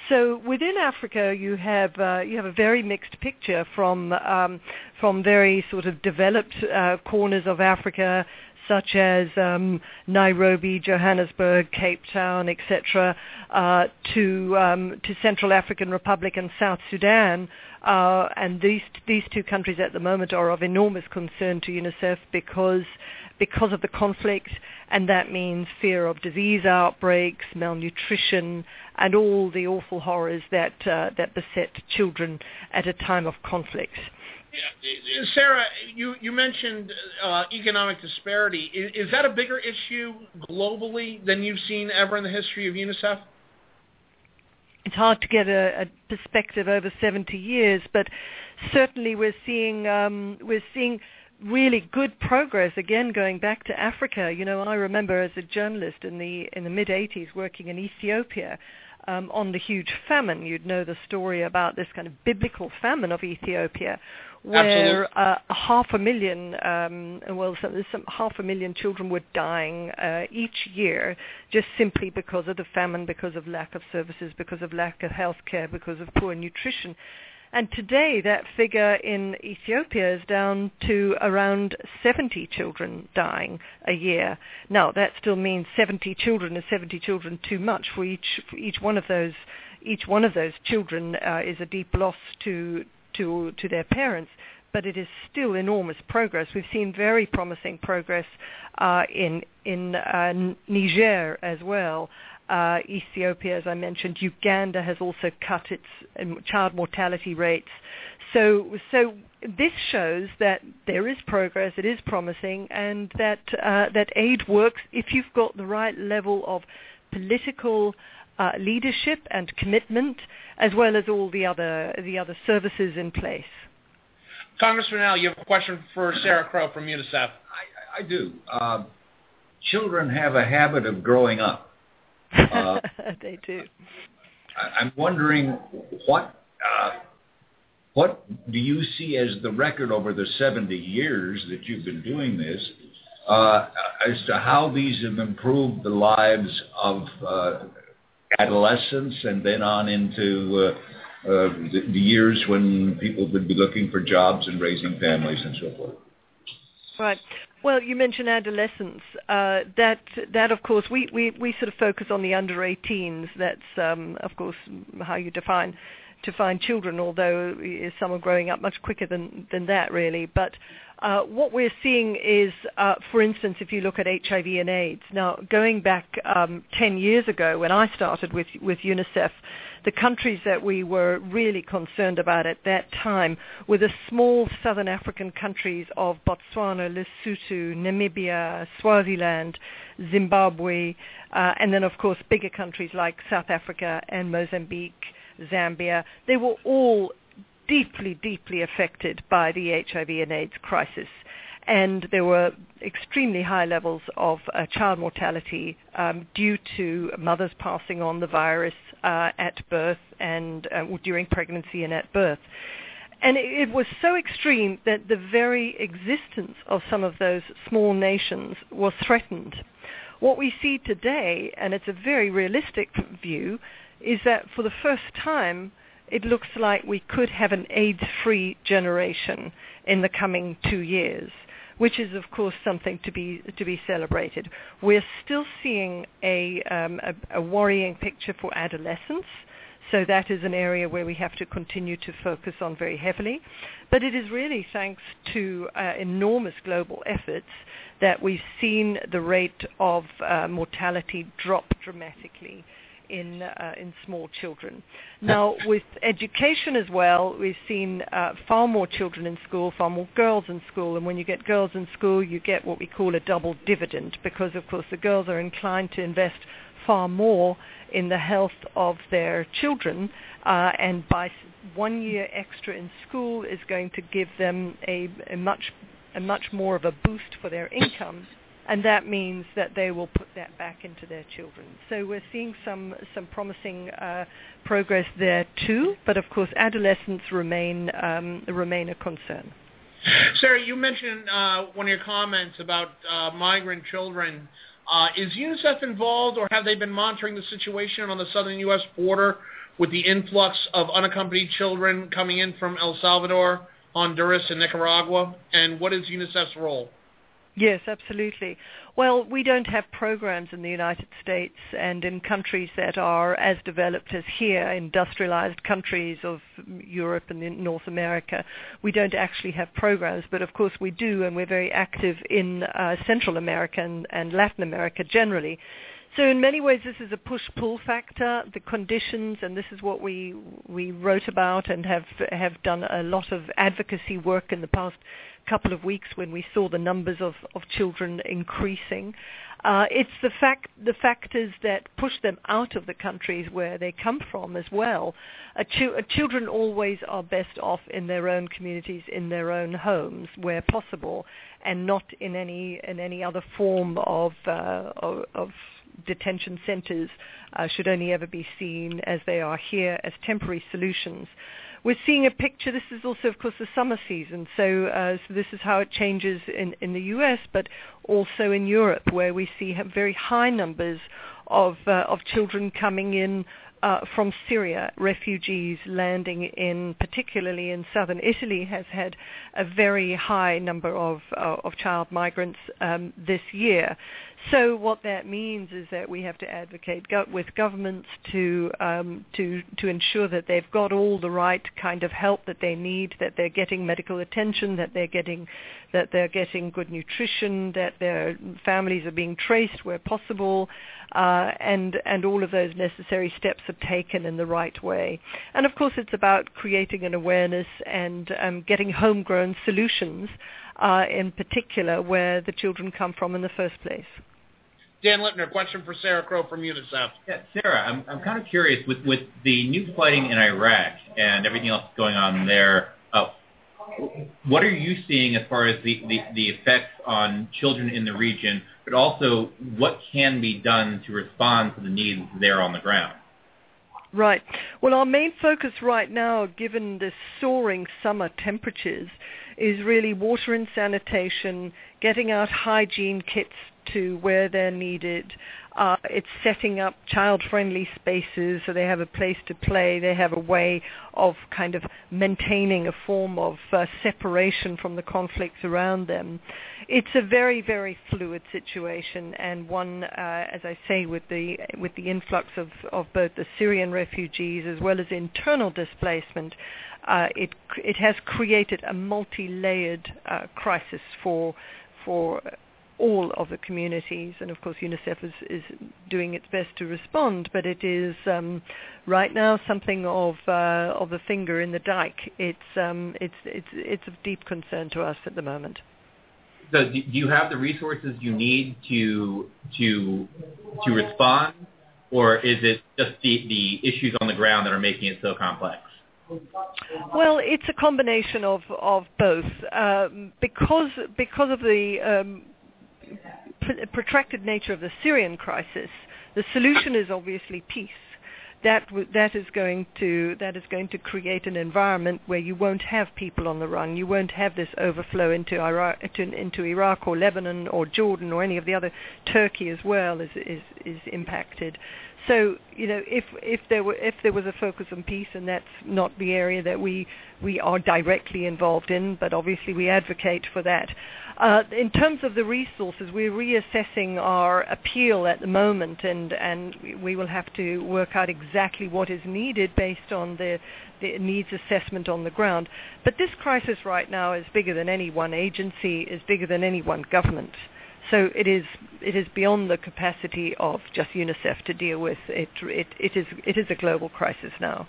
So within Africa, you have uh, you have a very mixed picture from um, from very sort of developed uh, corners of Africa such as um, Nairobi, Johannesburg, Cape Town, etc., uh, to um, to Central African Republic and South Sudan. Uh, and these these two countries at the moment are of enormous concern to UNICEF because because of the conflict, and that means fear of disease outbreaks, malnutrition, and all the awful horrors that uh, that beset children at a time of conflict. Sarah, you, you mentioned uh, economic disparity. Is, is, that a bigger issue globally than you've seen ever in the history of UNICEF? It's hard to get a, a perspective over 70 years, but certainly we're seeing um, we're seeing really good progress again going back to Africa. You know, I remember as a journalist in the in the mid 80s working in Ethiopia um, on the huge famine. You'd know the story about this kind of biblical famine of Ethiopia, where uh, half a million, um, well, some, some, half a million children were dying uh, each year just simply because of the famine, because of lack of services, because of lack of health care, because of poor nutrition. And today that figure in Ethiopia is down to around 70 children dying a year. Now that still means 70 children is 70 children too much for each for each one of those each one of those children uh, is a deep loss to to to their parents but it is still enormous progress. We've seen very promising progress uh, in in uh, Niger as well uh, Ethiopia, as I mentioned, Uganda has also cut its um, child mortality rates. So, so this shows that there is progress, it is promising, and that uh, that aid works if you've got the right level of political uh, leadership and commitment, as well as all the other the other services in place. Congressman Al, you have a question for Sarah Crowe from UNICEF. I, I do. Uh, children have a habit of growing up. Uh, they do. I, I'm wondering what uh, what do you see as the record over the 70 years that you've been doing this uh, as to how these have improved the lives of uh, adolescents and then on into uh, uh, the, the years when people would be looking for jobs and raising families and so forth? Right. Well, you mentioned adolescence. Uh, that that of course we, we, we sort of focus on the under 18s. That's um, of course how you define define children. Although some are growing up much quicker than than that, really. But uh, what we're seeing is, uh, for instance, if you look at HIV and AIDS. Now, going back um, 10 years ago when I started with with UNICEF, the countries that we were really concerned about at that time were the small southern African countries of Botswana, Lesotho, Namibia, Swaziland, Zimbabwe, uh, and then of course bigger countries like South Africa and Mozambique, Zambia. They were all deeply, deeply affected by the HIV and AIDS crisis and there were extremely high levels of uh, child mortality um, due to mothers passing on the virus uh, at birth and uh, during pregnancy and at birth. And it, it was so extreme that the very existence of some of those small nations was threatened. What we see today, and it's a very realistic view, is that for the first time, it looks like we could have an AIDS-free generation in the coming two years which is of course something to be to be celebrated. We're still seeing a, um, a, a worrying picture for adolescents. So that is an area where we have to continue to focus on very heavily. But it is really thanks to uh, enormous global efforts that we've seen the rate of uh, mortality drop dramatically in uh, in small children. Now, with education as well, we've seen uh, far more children in school, far more girls in school, and when you get girls in school, you get what we call a double dividend because, of course, the girls are inclined to invest far more in the health of their children, uh, and by one year extra in school is going to give them a, a much a much more of a boost for their income and that means that they will put that back into their children. So we're seeing some some promising uh, progress there too, but of course adolescents remain um, remain a concern. Sarah, you mentioned uh, one of your comments about uh, migrant children. Uh, is UNICEF involved, or have they been monitoring the situation on the southern U.S. border with the influx of unaccompanied children coming in from El Salvador, Honduras, and Nicaragua? And what is UNICEF's role? Yes, absolutely. Well, we don't have programs in the United States and in countries that are as developed as here, industrialized countries of Europe and North America. We don't actually have programs, but of course we do, and we're very active in uh, Central America and, and Latin America generally. So in many ways, this is a push-pull factor. The conditions, and this is what we we wrote about and have have done a lot of advocacy work in the past couple of weeks when we saw the numbers of, of children increasing. Uh, it's the fact the factors that push them out of the countries where they come from as well. Ch- children always are best off in their own communities, in their own homes, where possible, and not in any in any other form of uh, of, of detention centres. Uh, should only ever be seen as they are here as temporary solutions we're seeing a picture. This is also, of course, the summer season. So, uh, so this is how it changes in, in the U.S., but also in Europe, where we see very high numbers of uh, of children coming in uh, from Syria, refugees landing in, particularly in southern Italy, has had a very high number of uh, of child migrants um, this year. So what that means is that we have to advocate go- with governments to um, to to ensure that they've got all the right kind of help that they need, that they're getting medical attention, that they're getting that they're getting good nutrition, that their families are being traced where possible, uh, and and all of those necessary steps are taken in the right way. And of course, it's about creating an awareness and um, getting homegrown solutions, uh, in particular, where the children come from in the first place. Dan Lipner, question for Sarah Crowe from UNICEF. Yeah, Sarah, I'm, I'm kind of curious with, with the new fighting in Iraq and everything else going on there. Uh, what are you seeing as far as the, the, the effects on children in the region, but also what can be done to respond to the needs there on the ground? Right. Well, our main focus right now, given the soaring summer temperatures, is really water and sanitation, getting out hygiene kits to where they're needed. Uh, it's setting up child-friendly spaces so they have a place to play. They have a way of kind of maintaining a form of uh, separation from the conflicts around them. It's a very, very fluid situation, and one, uh, as I say, with the with the influx of, of both the Syrian refugees as well as internal displacement, uh, it it has created a multi-layered uh, crisis for for all of the communities, and of course UNICEF is, is doing its best to respond, but it is um, right now something of uh, of a finger in the dike. It's um, it's it's it's of deep concern to us at the moment. So, do you have the resources you need to to to respond, or is it just the the issues on the ground that are making it so complex? Well, it's a combination of of both. Um, because because of the um, protracted nature of the Syrian crisis, the solution is obviously peace. That that is going to that is going to create an environment where you won't have people on the run. You won't have this overflow into Iraq, into, Iraq or Lebanon or Jordan or any of the other. Turkey as well is is is impacted. So you know, if if there were if there was a focus on peace, and that's not the area that we we are directly involved in, but obviously we advocate for that. Uh, in terms of the resources, we're reassessing our appeal at the moment, and and we will have to work out exactly what is needed based on the the needs assessment on the ground. But this crisis right now is bigger than any one agency, is bigger than any one government. So it is it is beyond the capacity of just UNICEF to deal with. It it it is it is a global crisis now.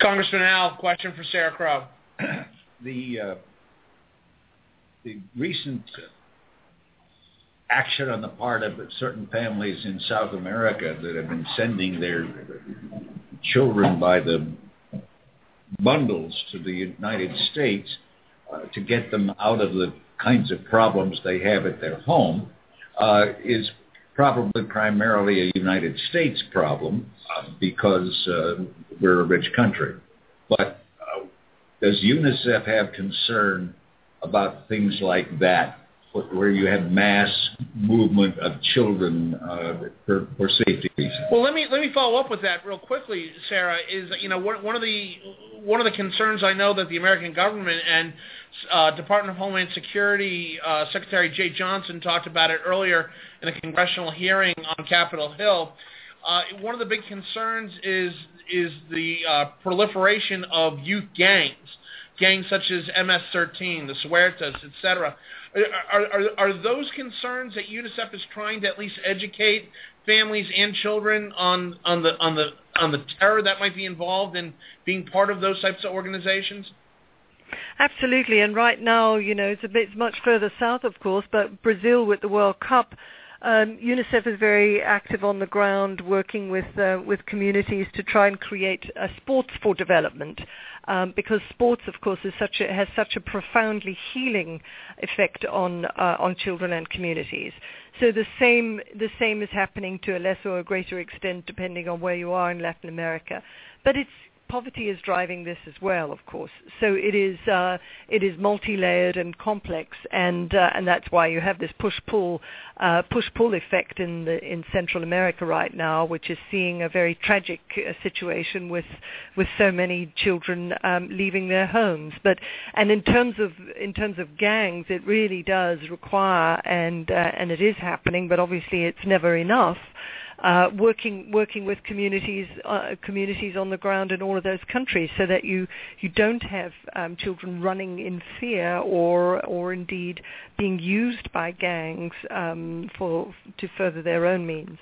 Congressman Al, question for Sarah Crowe. the uh, the recent action on the part of certain families in South America that have been sending their children by the bundles to the United States uh, to get them out of the kinds of problems they have at their home uh, is probably primarily a United States problem uh, because uh, we're a rich country. But uh, does UNICEF have concern about things like that where you have mass movement of children uh, for, for safety reasons. Well, let me let me follow up with that real quickly, Sarah. Is you know one, of the one of the concerns I know that the American government and uh, Department of Homeland Security uh, Secretary Jeh Johnson talked about it earlier in a congressional hearing on Capitol Hill. Uh, one of the big concerns is is the uh, proliferation of youth gangs, gangs such as MS-13, the Suertas, etc. Are, are, are those concerns that UNICEF is trying to at least educate families and children on, on the on the on the terror that might be involved in being part of those types of organizations? Absolutely, and right now, you know, it's a bit much further south, of course, but Brazil with the World Cup um, UNICEF is very active on the ground, working with uh, with communities to try and create a sports for development, um, because sports, of course, is such a, has such a profoundly healing effect on uh, on children and communities. So the same the same is happening to a lesser or a greater extent, depending on where you are in Latin America. But it's poverty is driving this as well, of course. So it is uh, it is multi-layered and complex, and uh, and that's why you have this push-pull uh, push-pull effect in the in Central America right now, which is seeing a very tragic uh, situation with with so many children um, leaving their homes. But and in terms of in terms of gangs, it really does require and uh, and it is happening, but obviously it's never enough uh, working working with communities uh, communities on the ground in all of those countries, so that you you don't have um, children running in fear or or indeed being used by gangs um, for to further their own means.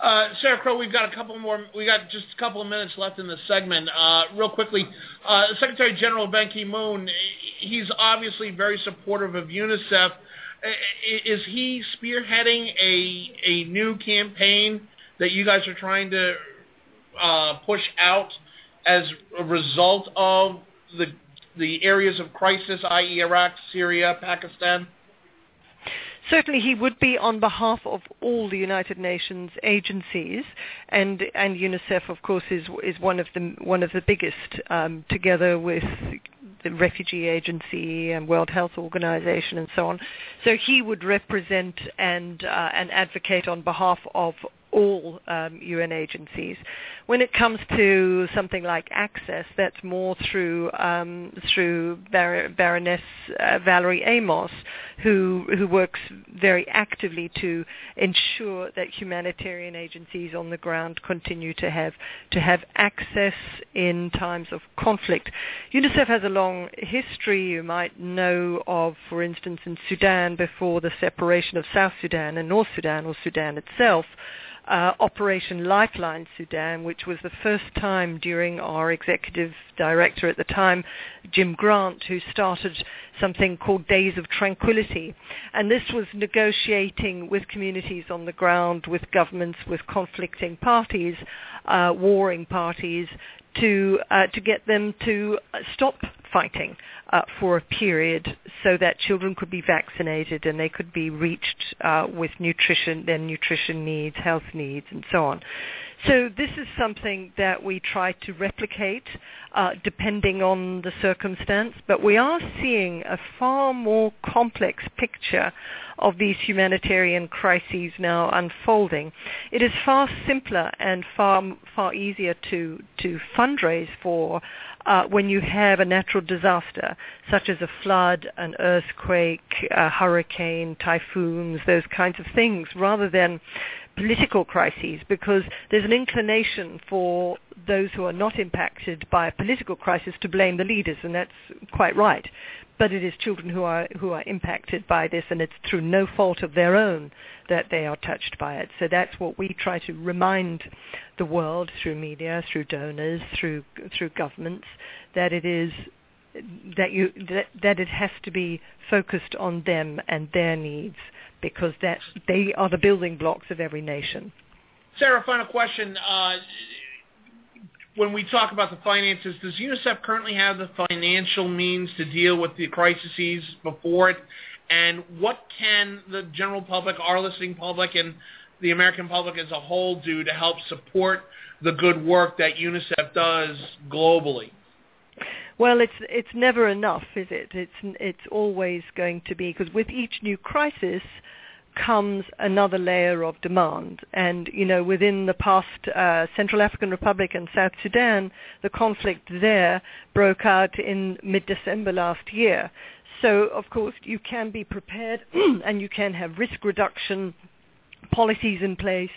Uh, Sarah Crowe, we've got a couple more. We got just a couple of minutes left in this segment. Uh, real quickly, uh, Secretary General Ban Ki-moon, he's obviously very supportive of UNICEF is he spearheading a a new campaign that you guys are trying to uh, push out as a result of the the areas of crisis, i.e., Iraq, Syria, Pakistan? Certainly, he would be on behalf of all the United Nations agencies, and and UNICEF, of course, is is one of the one of the biggest, um, together with the Refugee Agency and World Health Organization and so on. So he would represent and uh, and advocate on behalf of all um, UN agencies. When it comes to something like access, that's more through um, through Bar- Baroness uh, Valerie Amos, who who works very actively to ensure that humanitarian agencies on the ground continue to have to have access in times of conflict. UNICEF has a long history. You might know of, for instance, in Sudan before the separation of South Sudan and North Sudan or Sudan itself uh, Operation Lifeline Sudan, which was the first time during our executive director at the time, Jim Grant, who started something called Days of Tranquility. And this was negotiating with communities on the ground, with governments, with conflicting parties, uh, warring parties, to uh, to get them to stop fighting uh, for a period so that children could be vaccinated and they could be reached uh, with nutrition, their nutrition needs, health needs, and so on. So this is something that we try to replicate uh, depending on the circumstance, but we are seeing a far more complex picture of these humanitarian crises now unfolding. It is far simpler and far far easier to to fundraise for uh, when you have a natural disaster, such as a flood, an earthquake, a hurricane, typhoons, those kinds of things, rather than political crises, because there's an inclination for those who are not impacted by a political crisis to blame the leaders, and that's quite right but it is children who are who are impacted by this, and it's through no fault of their own that they are touched by it. So that's what we try to remind the world through media, through donors, through through governments, that it is that you that, that it has to be focused on them and their needs because that they are the building blocks of every nation. Sarah, final question. Uh, when we talk about the finances, does UNICEF currently have the financial means to deal with the crises before it? And what can the general public, our listening public, and the American public as a whole do to help support the good work that UNICEF does globally? Well, it's it's never enough, is it? It's it's always going to be because with each new crisis, comes another layer of demand. And, you know, within the past uh, Central African Republic and South Sudan, the conflict there broke out in mid-December last year. So, of course, you can be prepared and you can have risk reduction policies in place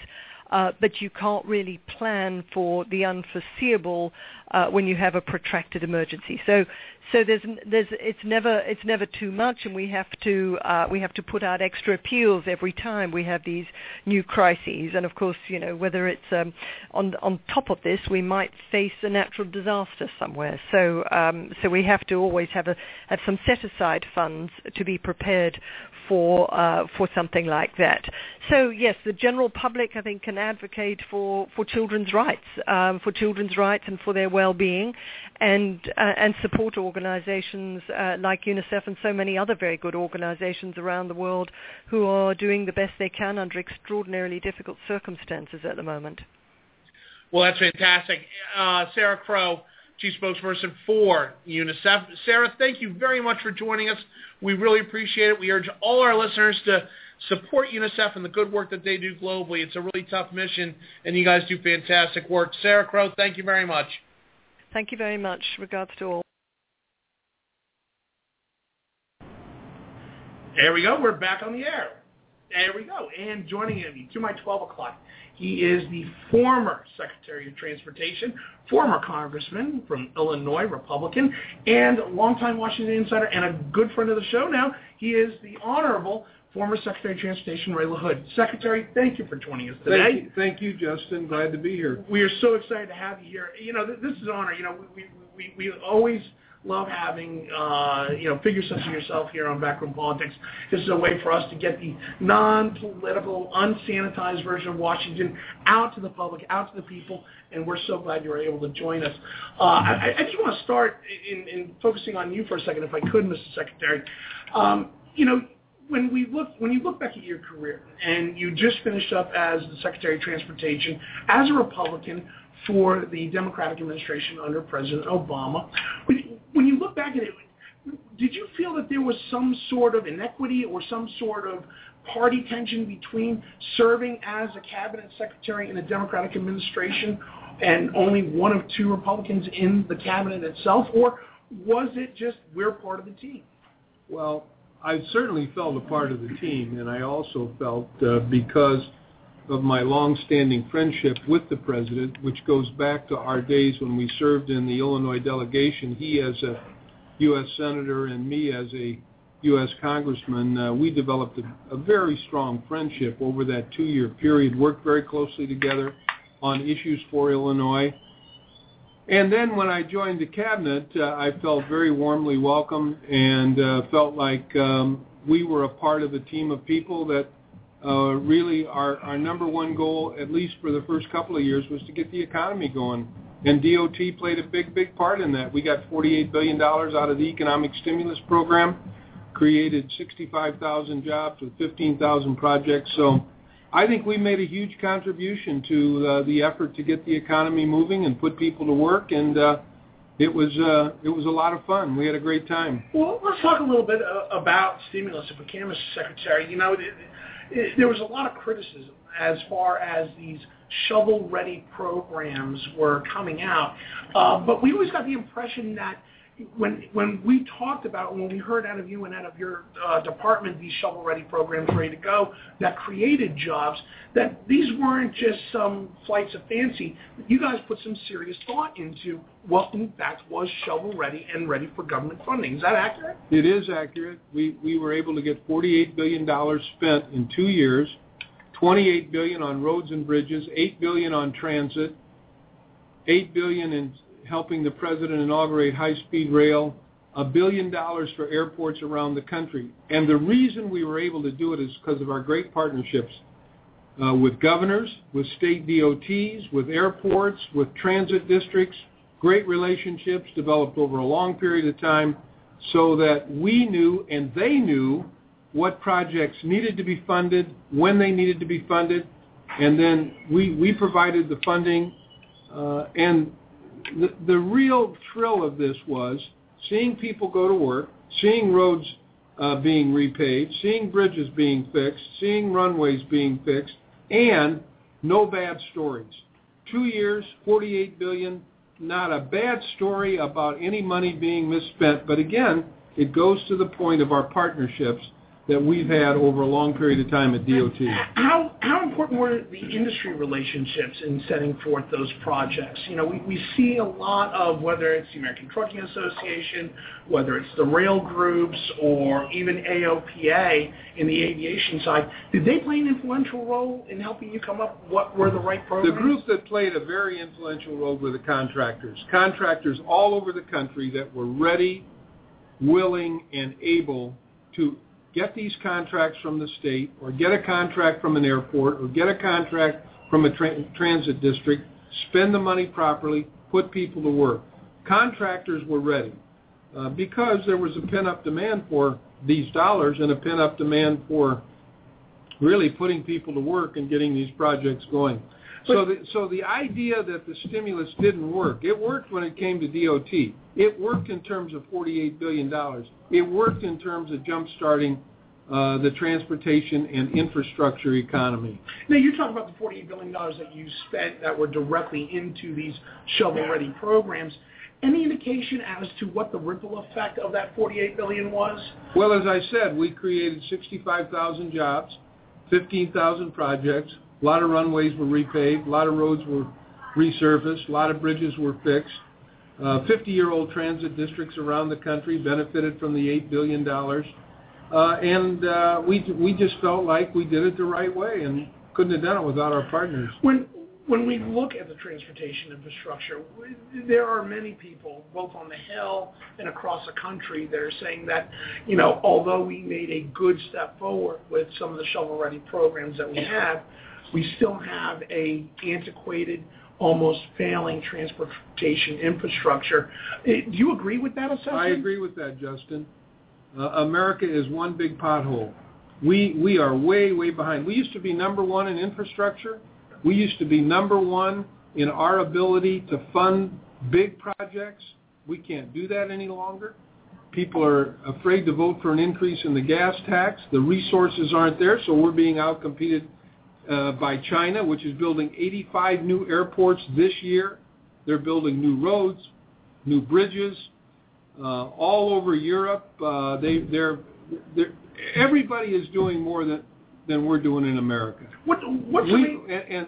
uh, but you can't really plan for the unforeseeable uh, when you have a protracted emergency. So, so there's, there's, it's never, it's never too much, and we have to, uh, we have to put out extra appeals every time we have these new crises. And of course, you know, whether it's um, on on top of this, we might face a natural disaster somewhere. So, um, so we have to always have a have some set aside funds to be prepared for uh, for something like that. So yes, the general public I think can advocate for for children's rights, um, for children's rights and for their well-being, and uh, and support organisations uh, like UNICEF and so many other very good organisations around the world who are doing the best they can under extraordinarily difficult circumstances at the moment. Well, that's fantastic, uh, Sarah Crowe. Chief Spokesperson for UNICEF. Sarah, thank you very much for joining us. We really appreciate it. We urge all our listeners to support UNICEF and the good work that they do globally. It's a really tough mission, and you guys do fantastic work. Sarah Crowe, thank you very much. Thank you very much. Regards to all. There we go. We're back on the air. There we go. And joining me to my 12 o'clock he is the former Secretary of Transportation, former Congressman from Illinois, Republican, and longtime Washington insider and a good friend of the show now. He is the Honorable former Secretary of Transportation Ray LaHood. Secretary, thank you for joining us today. Thank you, thank you, Justin. Glad to be here. We are so excited to have you here. You know, this is an honor. You know, we, we, we, we always – love having uh, you know figures such as yourself here on Backroom Politics. This is a way for us to get the non-political, unsanitized version of Washington out to the public, out to the people, and we're so glad you were able to join us. Uh, I, I, just want to start in, in, focusing on you for a second, if I could, Mr. Secretary. Um, you know, when we look when you look back at your career and you just finished up as the Secretary of Transportation as a Republican for the Democratic administration under President Obama, when you look back at it, did you feel that there was some sort of inequity or some sort of party tension between serving as a cabinet secretary in a Democratic administration and only one of two Republicans in the cabinet itself, or was it just we're part of the team? Well, I certainly felt a part of the team, and I also felt uh, because of my long-standing friendship with the president, which goes back to our days when we served in the Illinois delegation, he as a U.S. senator and me as a U.S. congressman, uh, we developed a, a very strong friendship over that two-year period, worked very closely together on issues for Illinois. And then when I joined the cabinet, uh, I felt very warmly welcome and uh, felt like um, we were a part of a team of people that uh, really our, our number one goal, at least for the first couple of years, was to get the economy going. And DOT played a big, big part in that. We got $48 billion out of the economic stimulus program, created 65,000 jobs with 15,000 projects. So I think we made a huge contribution to uh, the effort to get the economy moving and put people to work, and uh, it was uh, it was a lot of fun. We had a great time. Well, let's talk a little bit uh, about stimulus. If we can, Mr. Secretary, you know, it, there was a lot of criticism as far as these shovel-ready programs were coming out, uh, but we always got the impression that when when we talked about when we heard out of you and out of your uh, department these shovel ready programs ready to go that created jobs that these weren't just some flights of fancy. You guys put some serious thought into what in fact was shovel ready and ready for government funding. Is that accurate? It is accurate. We we were able to get 48 billion dollars spent in 2 years 28 billion on roads and bridges 8 billion on transit 8 billion in helping the president inaugurate high-speed rail, a billion dollars for airports around the country. And the reason we were able to do it is because of our great partnerships uh, with governors, with state DOTs, with airports, with transit districts, great relationships developed over a long period of time so that we knew and they knew what projects needed to be funded, when they needed to be funded, and then we, we provided the funding uh, and the, the real thrill of this was seeing people go to work, seeing roads uh, being repaved, seeing bridges being fixed, seeing runways being fixed, and no bad stories. Two years, 48 billion, not a bad story about any money being misspent. But again, it goes to the point of our partnerships that we've had over a long period of time at DOT. How how important were the industry relationships in setting forth those projects? You know, we, we see a lot of whether it's the American Trucking Association, whether it's the rail groups, or even AOPA in the aviation side. Did they play an influential role in helping you come up what were the right programs? The groups that played a very influential role were the contractors. Contractors all over the country that were ready, willing, and able to get these contracts from the state or get a contract from an airport or get a contract from a tra- transit district, spend the money properly, put people to work. Contractors were ready uh, because there was a pent-up demand for these dollars and a pent-up demand for really putting people to work and getting these projects going. So the, so the idea that the stimulus didn't work, it worked when it came to DOT. It worked in terms of $48 billion. It worked in terms of jump-starting uh, the transportation and infrastructure economy. Now, you talk about the $48 billion that you spent that were directly into these shovel-ready programs. Any indication as to what the ripple effect of that 48 billion was? Well, as I said, we created 65,000 jobs, 15,000 projects, a lot of runways were repaved, a lot of roads were resurfaced, a lot of bridges were fixed. 50-year-old uh, transit districts around the country benefited from the $8 billion. Uh, and uh, we we just felt like we did it the right way and couldn't have done it without our partners. When when we look at the transportation infrastructure, there are many people, both on the Hill and across the country, that are saying that, you know, although we made a good step forward with some of the shovel-ready programs that we have, we still have a antiquated, almost failing transportation infrastructure. Eh, do you agree with that assessment? I agree with that, Justin. Uh, America is one big pothole. We we are way way behind. We used to be number one in infrastructure. We used to be number one in our ability to fund big projects. We can't do that any longer. People are afraid to vote for an increase in the gas tax. The resources aren't there, so we're being outcompeted by China, which is building 85 new airports this year. They're building new roads, new bridges, uh, all over Europe. Uh, they, they're, they're, everybody is doing more than, than we're doing in America. What, what's we, and, and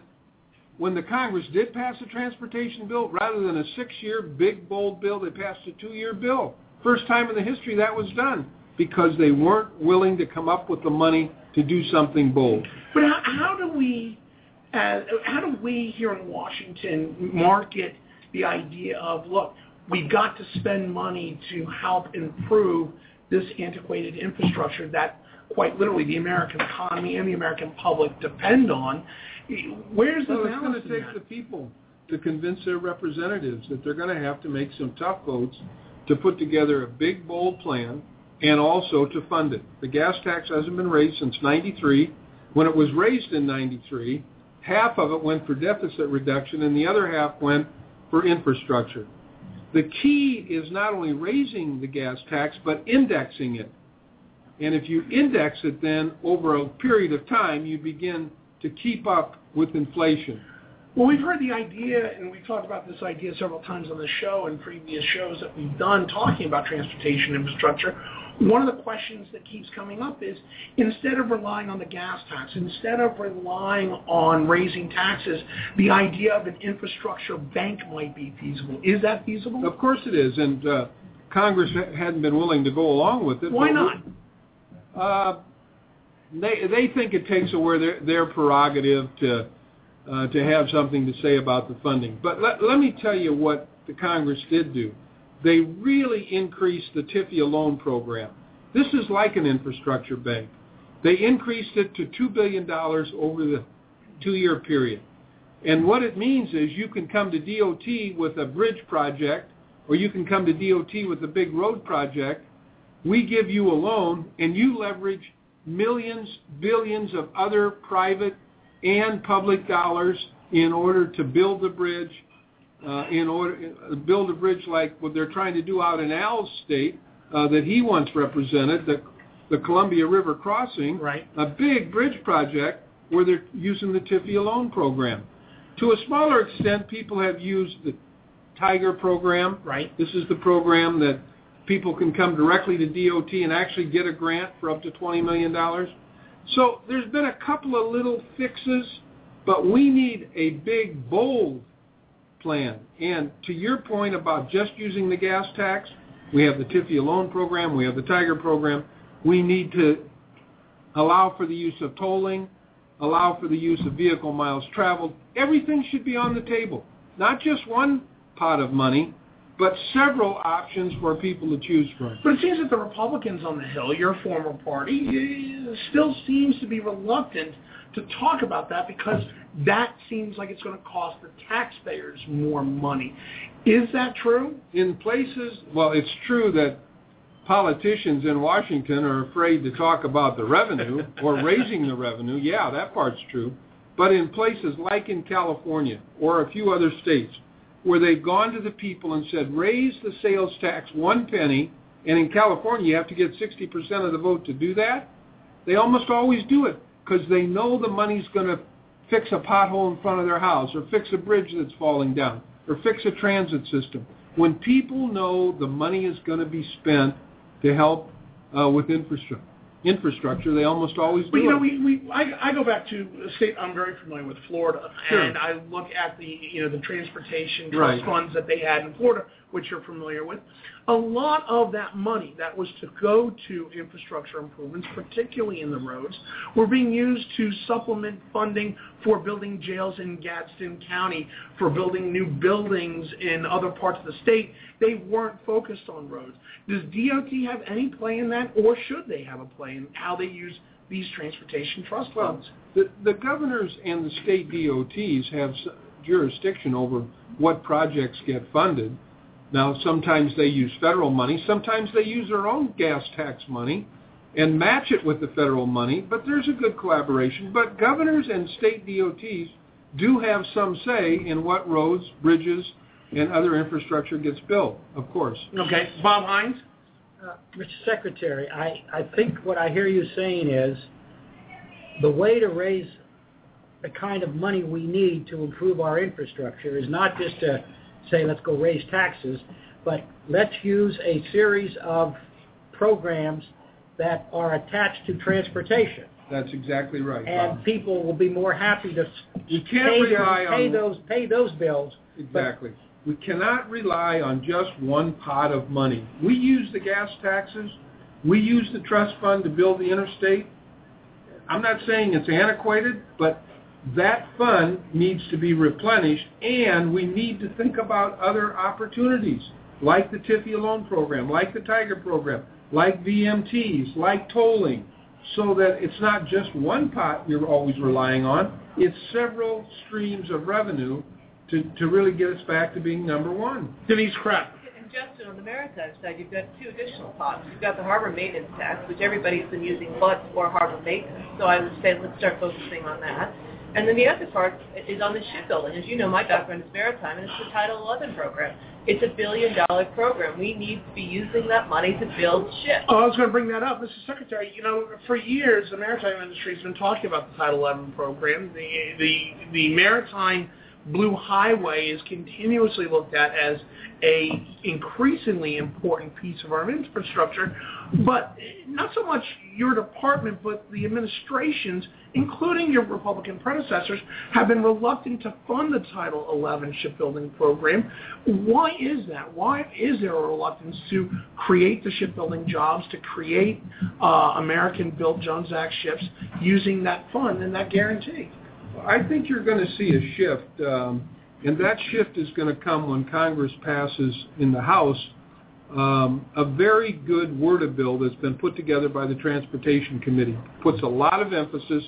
when the Congress did pass a transportation bill, rather than a six-year big bold bill, they passed a two-year bill. First time in the history that was done because they weren't willing to come up with the money to do something bold. But how, how do we, uh, how do we here in Washington market the idea of look, we've got to spend money to help improve this antiquated infrastructure that quite literally the American economy and the American public depend on. Where's the well, it's going to take that? the people to convince their representatives that they're going to have to make some tough votes to put together a big, bold plan and also to fund it. The gas tax hasn't been raised since 93. When it was raised in 93, half of it went for deficit reduction and the other half went for infrastructure. The key is not only raising the gas tax, but indexing it. And if you index it then over a period of time, you begin to keep up with inflation. Well, we've heard the idea, and we've talked about this idea several times on the show and previous shows that we've done talking about transportation infrastructure. One of the questions that keeps coming up is instead of relying on the gas tax, instead of relying on raising taxes, the idea of an infrastructure bank might be feasible. Is that feasible? Of course it is, and uh, Congress hadn't been willing to go along with it. Why not? Uh, they they think it takes away their their prerogative to uh, to have something to say about the funding. But let let me tell you what the Congress did do. They really increased the TIFIA loan program. This is like an infrastructure bank. They increased it to two billion dollars over the two-year period. And what it means is you can come to DOT with a bridge project, or you can come to DOT with a big road project. We give you a loan, and you leverage millions, billions of other private and public dollars in order to build the bridge, uh, in order uh, build a bridge like what they're trying to do out in Al's state uh, that he once represented, the the Columbia River crossing, right. a big bridge project where they're using the TIFIA loan program. To a smaller extent, people have used the Tiger program. Right. This is the program that people can come directly to DOT and actually get a grant for up to $20 million. So there's been a couple of little fixes, but we need a big, bold plan. And to your point about just using the gas tax, we have the TIFIA loan program, we have the Tiger program. We need to allow for the use of tolling, allow for the use of vehicle miles traveled. Everything should be on the table. Not just one pot of money, but several options for people to choose from. But it seems that the Republicans on the Hill, your former party, eh, still seems to be reluctant to talk about that because that seems like it's going to cost the taxpayers more money. Is that true? In places, well, it's true that politicians in Washington are afraid to talk about the revenue or raising the revenue. Yeah, that part's true. But in places like in California or a few other states where they've gone to the people and said, raise the sales tax one penny, and in California you have to get 60% of the vote to do that, they almost always do it because they know the money's going to fix a pothole in front of their house or fix a bridge that's falling down or fix a transit system. When people know the money is going to be spent to help uh, with infrastructure, infrastructure, they almost always do But you know, we, we I, I go back to a state I'm very familiar with, Florida, Sure. and I look at the you know the transportation trust Right. funds that they had in Florida, which you're familiar with. A lot of that money that was to go to infrastructure improvements, particularly in the roads, were being used to supplement funding for building jails in Gadsden County, for building new buildings in other parts of the state. They weren't focused on roads. Does DOT have any play in that, or should they have a play in how they use these transportation trust Well, funds? the, the governors and the state DOTs have jurisdiction over what projects get funded. Now, sometimes they use federal money. Sometimes they use their own gas tax money. and match it with the federal money, but there's a good collaboration. But governors and state DOTs do have some say in what roads, bridges, and other infrastructure gets built, of course. Okay, Bob Hines? Uh, Mr. Secretary, I, I think what I hear you saying is the way to raise the kind of money we need to improve our infrastructure is not just to say let's go raise taxes, but let's use a series of programs that are attached to transportation. That's exactly right. And Bob. people will be more happy to you can't pay, rely pay on those pay those bills. Exactly. We cannot rely on just one pot of money. We use the gas taxes. We use the trust fund to build the interstate. I'm not saying it's antiquated, but that fund needs to be replenished, and we need to think about other opportunities, like the TIFIA loan program, like the Tiger program, like VMTs, like tolling, so that it's not just one pot you're always relying on. It's several streams of revenue to, to really get us back to being number one. Denise Kraft. And Justin, on the maritime side, you've got two additional pots. You've got the harbor maintenance tax, which everybody's been using but for harbor maintenance. So I would say let's start focusing on that. And then the other part is on the shipbuilding. As you know, my background is maritime, and it's the Title 11 program. It's a billion dollar program. We need to be using that money to build ships. Oh, I was going to bring that up, Mr. Secretary. You know, for years, the maritime industry has been talking about the Title 11 program. The the the maritime Blue Highway is continuously looked at as a increasingly important piece of our infrastructure, but not so much your department, but the administrations, including your Republican predecessors, have been reluctant to fund the Title 11 shipbuilding program. Why is that? Why is there a reluctance to create the shipbuilding jobs, to create uh, American-built Jones Act ships using that fund and that guarantee? I think you're going to see a shift, um, and that shift is going to come when Congress passes in the House um, a very good WRDA bill that's been put together by the Transportation Committee. Puts a lot of emphasis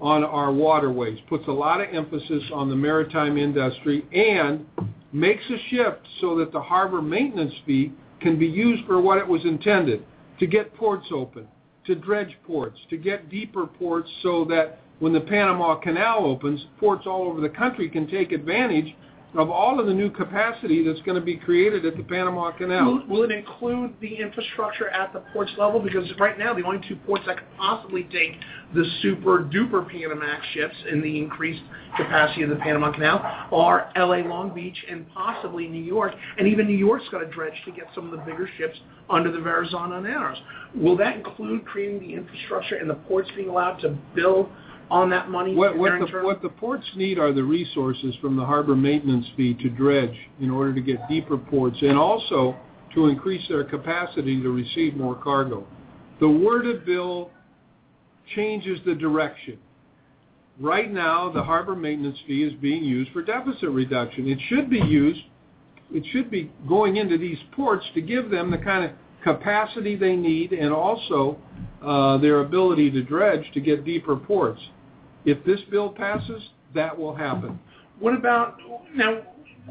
on our waterways, puts a lot of emphasis on the maritime industry, and makes a shift so that the harbor maintenance fee can be used for what it was intended, to get ports open, to dredge ports, to get deeper ports so that when the Panama Canal opens, ports all over the country can take advantage of all of the new capacity that's going to be created at the Panama Canal. Will, it include the infrastructure at the ports level? Because right now, the only two ports that could possibly take the super duper Panamax ships and the increased capacity of the Panama Canal are LA Long Beach and possibly New York. And even New York's got a dredge to get some of the bigger ships under the Verrazano and Narrows. Will that include creating the infrastructure and the ports being allowed to build on that money? What, what, the, what the ports need are the resources from the harbor maintenance fee to dredge in order to get deeper ports and also to increase their capacity to receive more cargo. The WRDA bill changes the direction. Right now, the harbor maintenance fee is being used for deficit reduction. It should be used, it should be going into these ports to give them the kind of capacity they need and also uh, their ability to dredge to get deeper ports. If this bill passes, that will happen. What about now?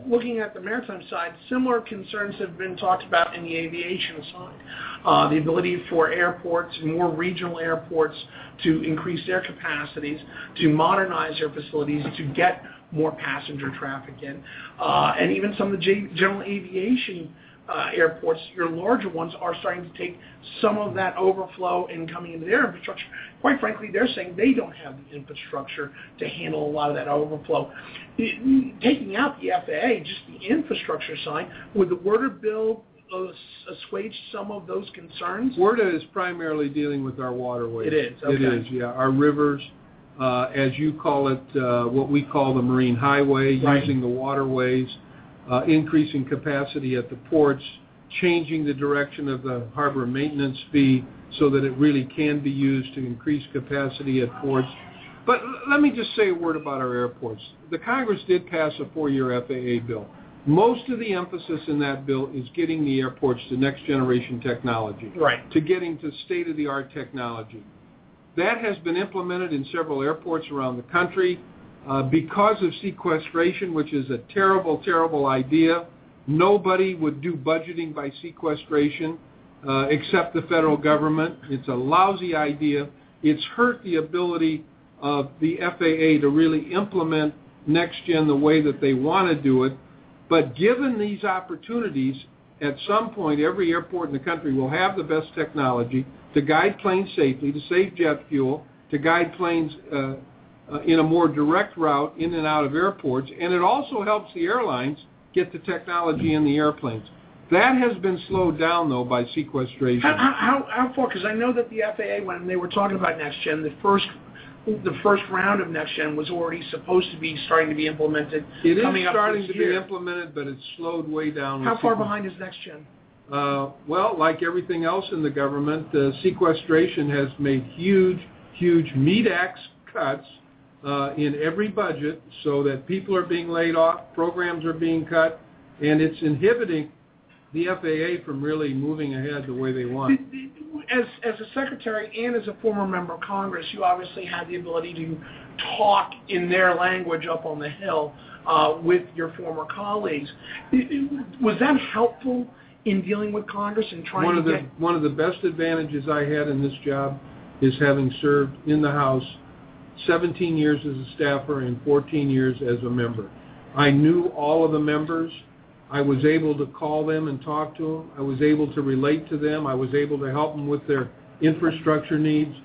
Looking at the maritime side, similar concerns have been talked about in the aviation side. Uh, the ability for airports, more regional airports, to increase their capacities, to modernize their facilities, to get more passenger traffic in, uh, and even some of the general aviation uh, airports, your larger ones are starting to take some of that overflow and coming into their infrastructure. Quite frankly, they're saying they don't have the infrastructure to handle a lot of that overflow. It, taking out the FAA, just the infrastructure side, would the WRDA bill assuage some of those concerns? WRDA is primarily dealing with our waterways. It is. Okay. It is, yeah. Our rivers, uh, as you call it, uh, what we call the marine highway, right. using the waterways Uh, increasing capacity at the ports, changing the direction of the harbor maintenance fee so that it really can be used to increase capacity at ports. But let me just say a word about our airports. The Congress did pass a four-year FAA bill. Most of the emphasis in that bill is getting the airports to next generation technology, right. to getting to state-of-the-art technology. That has been implemented in several airports around the country. Uh, because of sequestration, which is a terrible, terrible idea. Nobody would do budgeting by sequestration. uh, except the federal government. It's a lousy idea. It's hurt the ability of the FAA to really implement next gen the way that they want to do it. But given these opportunities, at some point, every airport in the country will have the best technology to guide planes safely, to save jet fuel, to guide planes uh, uh, in a more direct route in and out of airports, and it also helps the airlines get the technology in the airplanes. That has been slowed down though by sequestration. How, how, how far? Because I know that the FAA, when they were talking about next gen, the first the first round of next gen was already supposed to be starting to be implemented. It is starting to year. be implemented, but it's slowed way down. How far behind is next gen? Uh, well, like everything else in the government, uh, sequestration has made huge, huge MEDAX cuts uh, in every budget so that people are being laid off, programs are being cut, and it's inhibiting the FAA from really moving ahead the way they want. As as a secretary and as a former member of Congress, you obviously had the ability to talk in their language up on the Hill uh, with your former colleagues. Was that helpful in dealing with Congress and trying One to of the get? one of the best advantages I had in this job is having served in the House 17 years as a staffer and 14 years as a member. I knew all of the members. I was able to call them and talk to them. I was able to relate to them. I was able to help them with their infrastructure needs.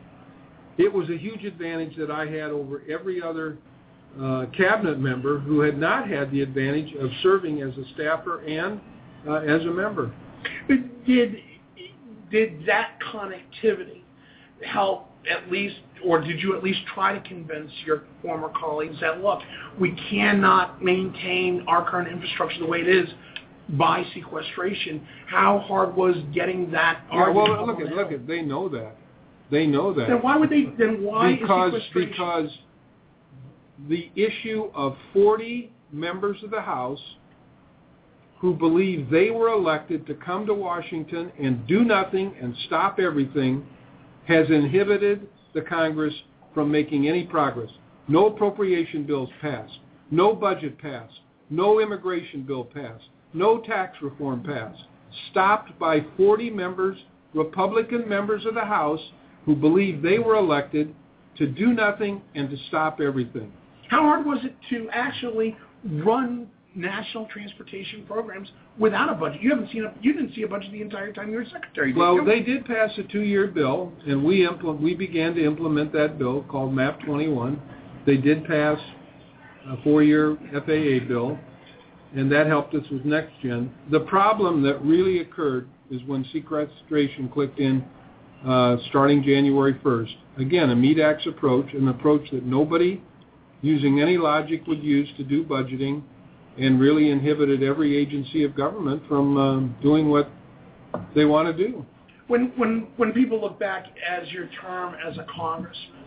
It was a huge advantage that I had over every other uh, cabinet member who had not had the advantage of serving as a staffer and uh, as a member. Did did that connectivity help at least, or did you at least try to convince your former colleagues that look, we cannot maintain our current infrastructure the way it is by sequestration? How hard was getting that Yeah, well, look look at they know that. They know that. Then why would they? Then why because is because the issue of 40 members of the House who believe they were elected to come to Washington and do nothing and stop everything has inhibited the Congress from making any progress. No appropriation bills passed. No budget passed. No immigration bill passed. No tax reform passed. Stopped by 40 members, Republican members of the House, who believed they were elected to do nothing and to stop everything. How hard was it to actually run national transportation programs without a budget? You haven't seen a, you didn't see a budget the entire time you were secretary. Did Well, you? they did pass a two-year bill, and we impl- we began to implement that bill called MAP 21. They did pass a four-year FAA bill, and that helped us with next gen. The problem that really occurred is when sequestration clicked in, uh, starting January 1st. Again, a MEDAX approach, an approach that nobody using any logic would use to do budgeting, and really inhibited every agency of government from um, doing what they want to do. when when when people look back as your term as a congressman,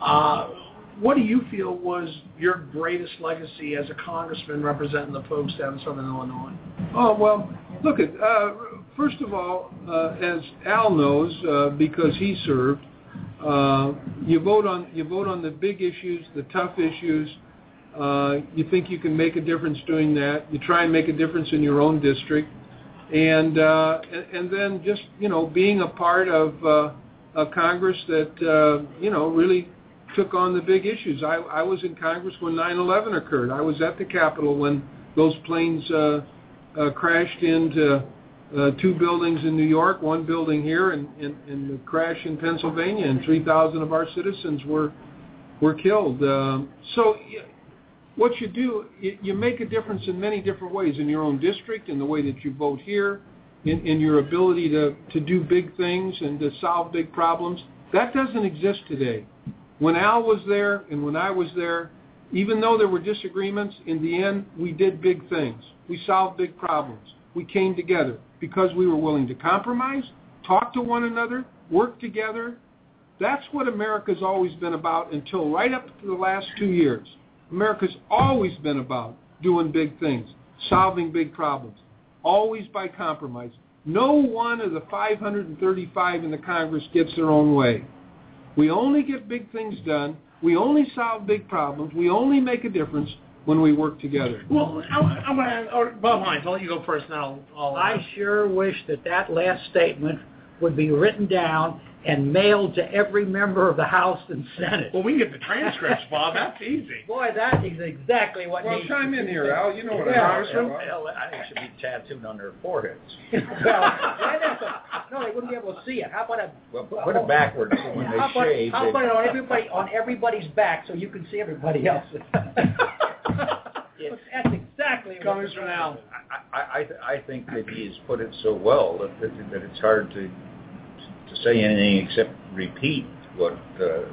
uh, what do you feel was your greatest legacy as a congressman representing the folks down in Southern Illinois? Oh well, look at uh, first of all, uh, as Al knows, uh, because he served, uh, you vote on you vote on the big issues, the tough issues. Uh, you think you can make a difference doing that. You try and make a difference in your own district, and uh, and, and then just you know being a part of uh, a Congress that uh, you know really took on the big issues. I, I was in Congress when 9/11 occurred. I was at the Capitol when those planes uh, uh, crashed into uh, two buildings in New York, one building here, and, and, and the crash in Pennsylvania, and 3,000 of our citizens were were killed. Um, so. What you do, you make a difference in many different ways in your own district, in the way that you vote here, in, in your ability to, to do big things and to solve big problems. That doesn't exist today. When Al was there and when I was there, even though there were disagreements, in the end, we did big things. We solved big problems. We came together because we were willing to compromise, talk to one another, work together. That's what America's always been about until right up to the last two years. America's always been about doing big things, solving big problems, always by compromise. No one of the 535 in the Congress gets their own way. We only get big things done. We only solve big problems. We only make a difference when we work together. Well, I- I'm going to, or oh, Bob Hines, I'll let you go first, and I'll. I'll I sure wish that that last statement would be written down and mailed to every member of the House and Senate. Well, we can get the transcripts, Bob. That's easy. Boy, that is exactly what Well, needs chime to in here. Al. You know what yeah, I'm talking about. I think it should be tattooed on their foreheads. well, why no, they wouldn't be able to see it. How about a Well, put it backwards so when they how about, shave. how about it on everybody on everybody's back so you can see everybody else's? That's exactly what Comments from Al. I, I, I think that he has put it so well that, that, that it's hard to to say anything except repeat what uh,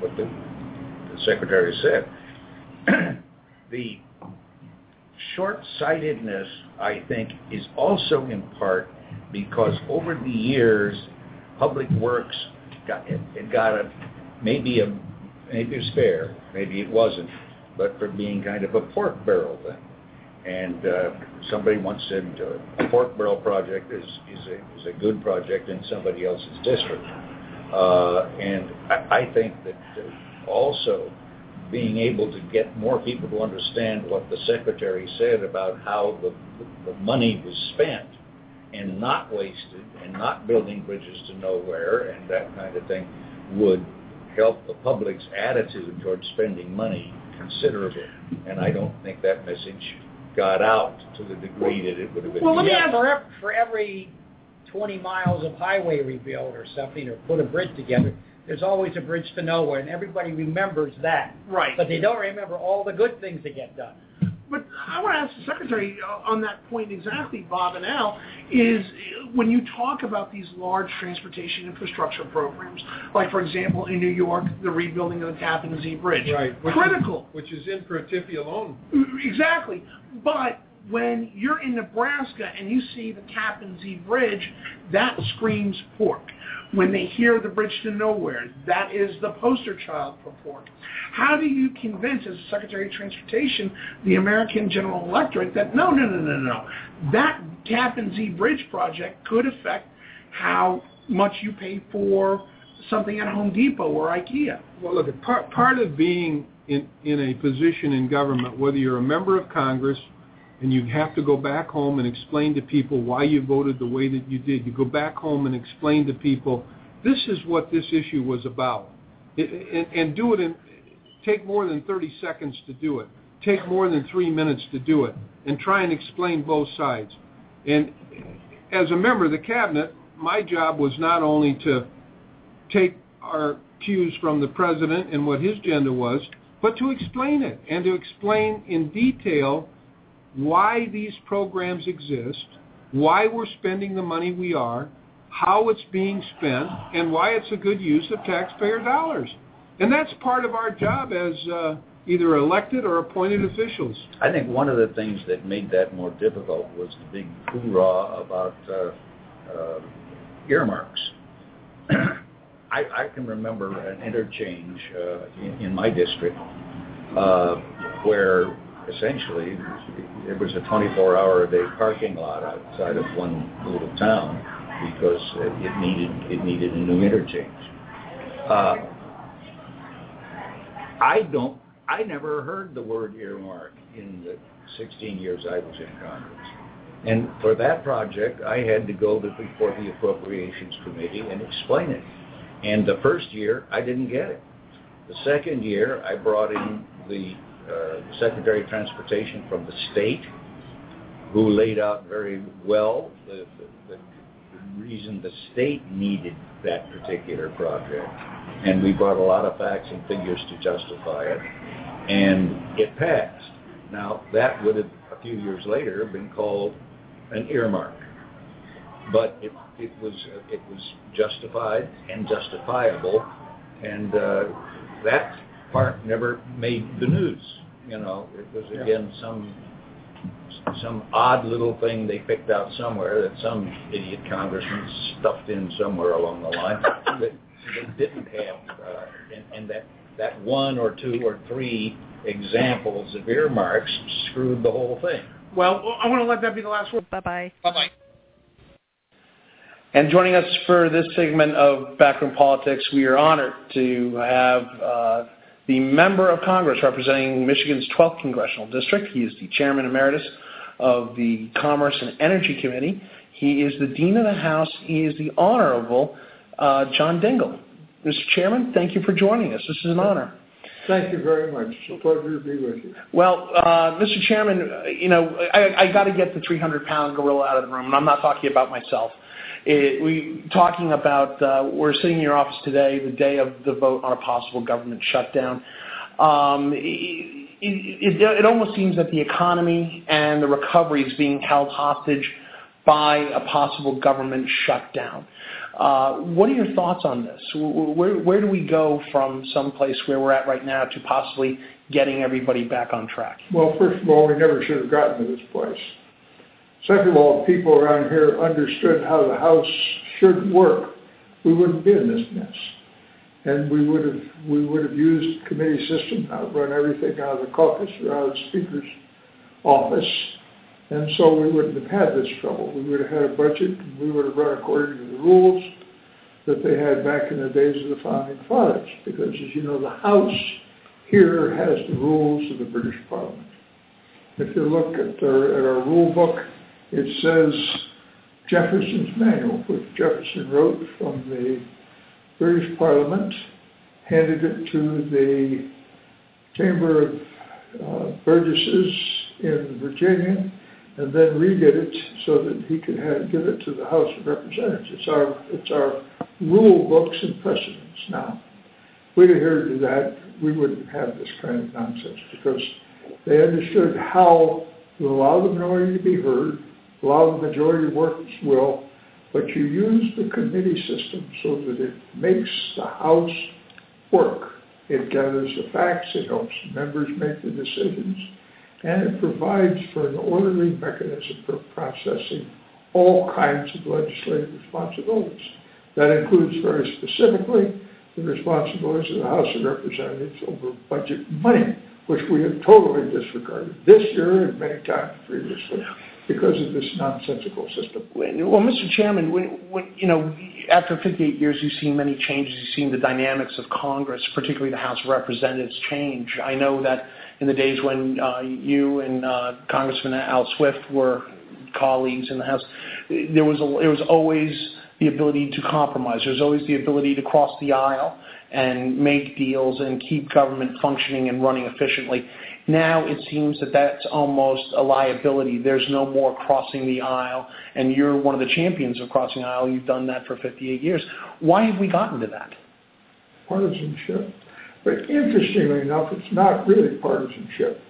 what the, the secretary said. the short-sightedness, I think, is also in part because over the years, Public Works got it, it got a maybe a maybe it was fair, maybe it wasn't, but for being kind of a pork barrel thing. And uh, somebody once said a pork barrel project is is a good project in somebody else's district. Uh, and I, think that uh, also being able to get more people to understand what the secretary said about how the, the money was spent and not wasted and not building bridges to nowhere and that kind of thing would help the public's attitude towards spending money considerably. And I don't think that message got out to the degree that it would have been. Well, let me yeah, ask- for, for every 20 miles of highway rebuild or something, or put a bridge together, there's always a bridge to nowhere, and everybody remembers that. Right. But they don't remember all the good things that get done. But I want to ask the secretary uh, on that point exactly, Bob and Al, is when you talk about these large transportation infrastructure programs, like for example in New York, the rebuilding of the Tappan Zee Bridge, Right. Which critical. Is, which is in for TIFIA loan. Exactly. But when you're in Nebraska and you see the Tappan Zee Bridge, that screams pork. When they hear the bridge to nowhere, that is the poster child for pork. How do you convince, as Secretary of Transportation, the American general electorate that no, no, no, no, no, that Tappan Zee Bridge project could affect how much you pay for something at Home Depot or IKEA? Well, look, part part of being in in a position in government, whether you're a member of Congress and you have to go back home and explain to people why you voted the way that you did, you go back home and explain to people this is what this issue was about, it, and, and do it in take more than 30 seconds to do it, take more than three minutes to do it, and try and explain both sides. And as a member of the cabinet, my job was not only to take our cues from the president and what his agenda was, but to explain it and to explain in detail why these programs exist, why we're spending the money we are, how it's being spent, and why it's a good use of taxpayer dollars. And that's part of our job as uh, either elected or appointed officials. I think one of the things that made that more difficult was the big hoorah about uh, uh, earmarks. I, I can remember an interchange uh, in, in my district uh, where essentially it was a 24-hour-a-day parking lot outside of one little town because it needed it needed a new interchange. Uh, I don't. I never heard the word earmark in the 16 years I was in Congress. And for that project, I had to go before the Appropriations Committee and explain it. And the first year, I didn't get it. The second year, I brought in the Secretary of Transportation from the state, who laid out very well the, the, the reason the state needed that particular project. And we brought a lot of facts and figures to justify it. And it passed. Now, that would have, a few years later, been called an earmark. But it, it was it was justified and justifiable, and uh, that part never made the news. You know, it was again some some odd little thing they picked out somewhere that some idiot congressman stuffed in somewhere along the line that they didn't have, uh, and, and that that one or two or three examples of earmarks screwed the whole thing. Well, I want to let that be the last word. Bye-bye. Bye-bye. And joining us for this segment of Backroom Politics, we are honored to have uh, the member of Congress representing Michigan's 12th Congressional District. He is the Chairman Emeritus of the Commerce and Energy Committee. He is the Dean of the House. He is the Honorable uh, John Dingell. Mr. Chairman, thank you for joining us. This is an honor. Thank you very much. It's a pleasure to be with you. Well, uh, Mr. Chairman, uh, you know, I, I got to get the 300-pound gorilla out of the room, and I'm not talking about myself. We talking about uh, we're sitting in your office today, the day of the vote on a possible government shutdown. Um, it, almost seems that the economy and the recovery is being held hostage by a possible government shutdown. Uh, what are your thoughts on this? Where, where do we go from some place where we're at right now to possibly getting everybody back on track? Well, first of all, we never should have gotten to this place. Second of all, people around here understood how the House should work, we wouldn't be in this mess. And we would have we would have used committee system, not run everything out of the caucus or out of the Speaker's office. And so we wouldn't have had this trouble. We would have had a budget and we would have run according to the rules that they had back in the days of the founding fathers. Because as you know, the House here has the rules of the British Parliament. If you look at our, at our rule book, it says Jefferson's Manual, which Jefferson wrote from the British Parliament, handed it to the Chamber of uh, Burgesses in Virginia, and then redid it so that he could have, give it to the House of Representatives. It's our, it's our rule books and precedents now. If we'd adhered to that, we wouldn't have this kind of nonsense because they understood how to allow the minority to be heard, allow the majority to work its will, but you use the committee system so that it makes the House work. It gathers the facts, it helps members make the decisions, and it provides for an orderly mechanism for processing all kinds of legislative responsibilities. That includes very specifically the responsibilities of the House of Representatives over budget money, which we have totally disregarded this year and many times previously because of this nonsensical system. Well, Mr. Chairman, after 58 years, you've seen many changes. You've seen the dynamics of Congress, particularly the House of Representatives, change. I know that in the days when uh, you and uh, Congressman Al Swift were colleagues in the House, there was there was always the ability to compromise. There's always the ability to cross the aisle and make deals and keep government functioning and running efficiently. Now it seems that that's almost a liability. There's no more crossing the aisle, and you're one of the champions of crossing the aisle. You've done that for 58 years. Why have we gotten to that? Partisanship. But interestingly enough, it's not really partisanship.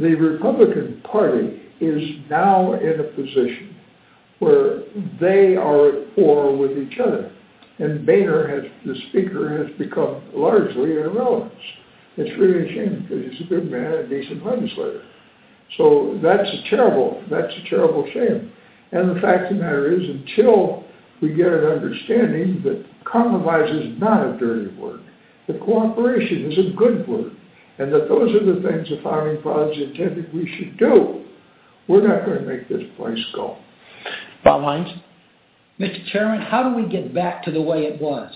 The Republican Party is now in a position where they are at war with each other. And Boehner, has, the speaker, has become largely irrelevant. It's really a shame because he's a good man, a decent legislator. So that's a terrible, that's a terrible shame. And the fact of the matter is, until we get an understanding that compromise is not a dirty word, that cooperation is a good word, and that those are the things the founding fathers intended we should do, we're not going to make this place go. Bob Hines? Mr. Chairman, how do we get back to the way it was,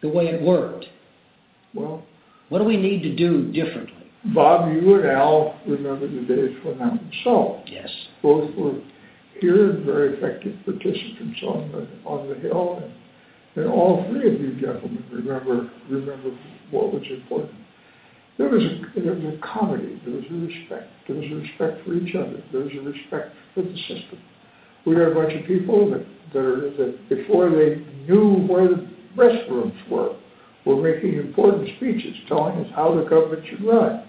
the way it worked? Well, what do we need to do differently? Bob, you and Al remember the days when that was so. Yes. Both were here and very effective participants on the on the Hill, and, and all three of you gentlemen remember remember what was important. There was a there was a comedy. There was a respect. There was a respect for each other. There was a respect for the system. We had a bunch of people that that, are, that before they knew where the restrooms were, were making important speeches telling us how the government should run,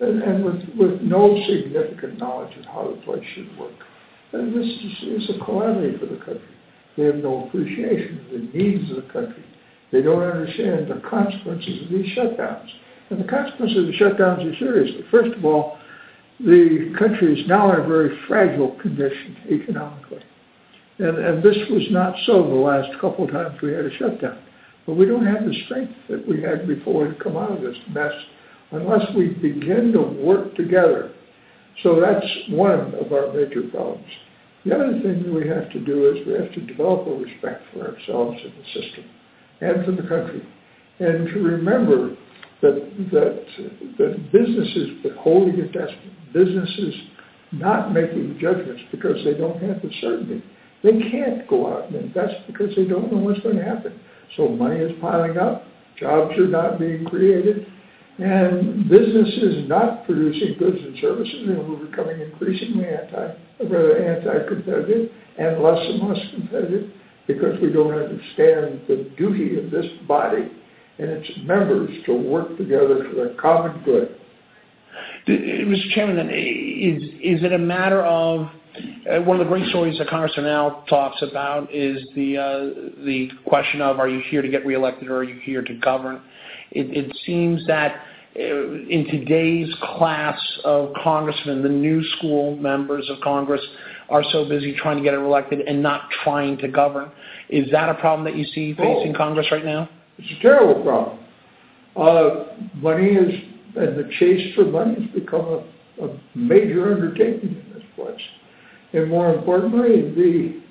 and, and with, with no significant knowledge of how the place should work. And this is, is a calamity for the country. They have no appreciation of the needs of the country. They don't understand the consequences of these shutdowns. And the consequences of the shutdowns are serious. First of all, the country is now in a very fragile condition economically. And, and this was not so the last couple of times we had a shutdown. But we don't have the strength that we had before to come out of this mess unless we begin to work together. So that's one of our major problems. The other thing that we have to do is we have to develop a respect for ourselves and the system and for the country. And to remember that that that businesses withholding investment, businesses not making judgments because they don't have the certainty. They can't go out and invest because they don't know what's going to happen. So money is piling up, jobs are not being created, and businesses not producing goods and services, and we're becoming increasingly anti, rather anti-competitive and less and less competitive because we don't understand the duty of this body and its members to work together for the common good. Mr. Chairman, is is it a matter of one of the great stories that Congressman now talks about is the uh, the question of are you here to get reelected or are you here to govern? It, it seems that uh, in today's class of congressmen, the new school members of Congress are so busy trying to get elected and not trying to govern. Is that a problem that you see facing oh, Congress right now? It's a terrible problem. Uh, money is, and the chase for money has become a, a major undertaking in this place and more importantly, the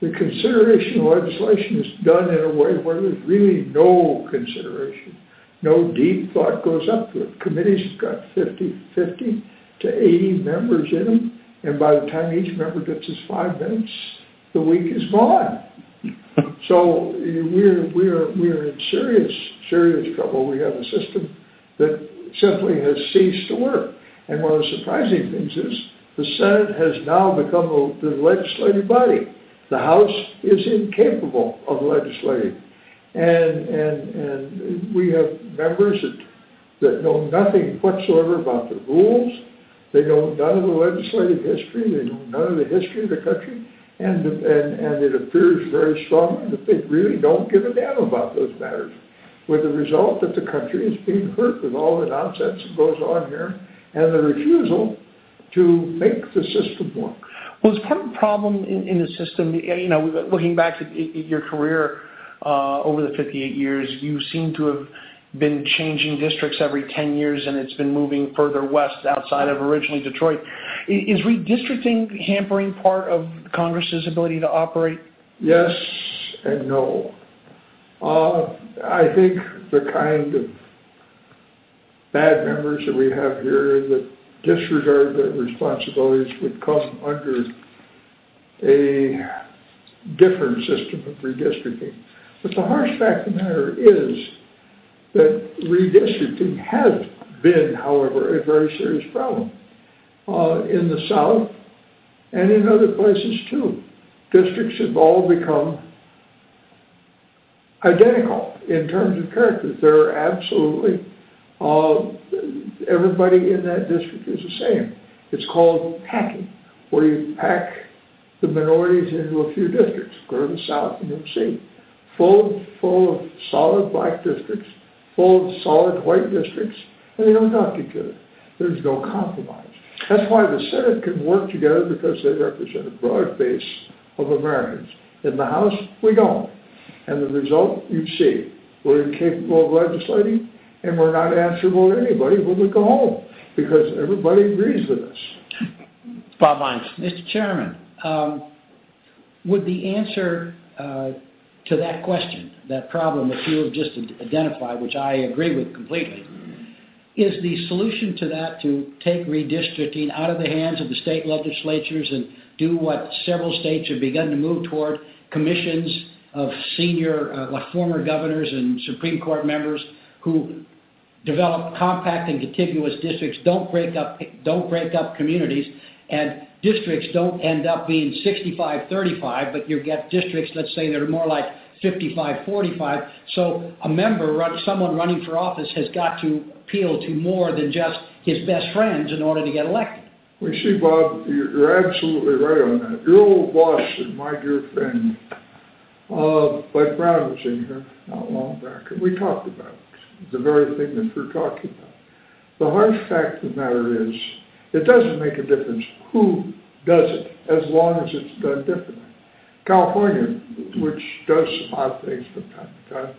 the consideration of legislation is done in a way where there's really no consideration, no deep thought goes up to it. Committees have got 50, 50 to 80 members in them, and by the time each member gets his five minutes, the week is gone. so we're we're we're in serious serious trouble. We have a system that simply has ceased to work. And one of the surprising things is the Senate has now become the legislative body. The House is incapable of legislating. And, and, and we have members that, that know nothing whatsoever about the rules. They know none of the legislative history. They know none of the history of the country. And, and, and it appears very strongly that they really don't give a damn about those matters. With the result that the country is being hurt with all the nonsense that goes on here and the refusal to make the system work. Well, it's part of the problem in, in the system, you know, looking back at your career uh, over the 58 years, you seem to have been changing districts every 10 years and it's been moving further west outside of originally Detroit. Is redistricting hampering part of Congress's ability to operate? Yes and no. Uh, I think the kind of bad members that we have here that disregard their responsibilities would come under a different system of redistricting. But the harsh fact of the matter is that redistricting has been, however, a very serious problem uh, in the South and in other places too. Districts have all become identical in terms of character. They're absolutely uh, everybody in that district is the same. It's called packing, where you pack the minorities into a few districts. Go to the south and you'll see. Full, full of solid black districts, full of solid white districts, and they don't talk to each other. There's no compromise. That's why the Senate can work together because they represent a broad base of Americans. In the House, we don't. And the result, you see. We're incapable of legislating, and we're not answerable to anybody when we go home because everybody agrees with us. Bob Hines. Mr. Chairman, um, would the answer uh, to that question, that problem that you have just identified, which I agree with completely, is the solution to that to take redistricting out of the hands of the state legislatures and do what several states have begun to move toward, commissions of senior, uh, like former governors and Supreme Court members who develop compact and contiguous districts, don't break up, don't break up communities, and districts don't end up being 65-35, but you get districts, let's say, that are more like 55-45. So a member, someone running for office, has got to appeal to more than just his best friends in order to get elected. We see, Bob, you're absolutely right on that. Your old boss and my dear friend, uh, Bud Brown was in here not long back, and we talked about it the very thing that we're talking about. The harsh fact of the matter is, it doesn't make a difference who does it, as long as it's done differently. California, which does some odd things from time to time,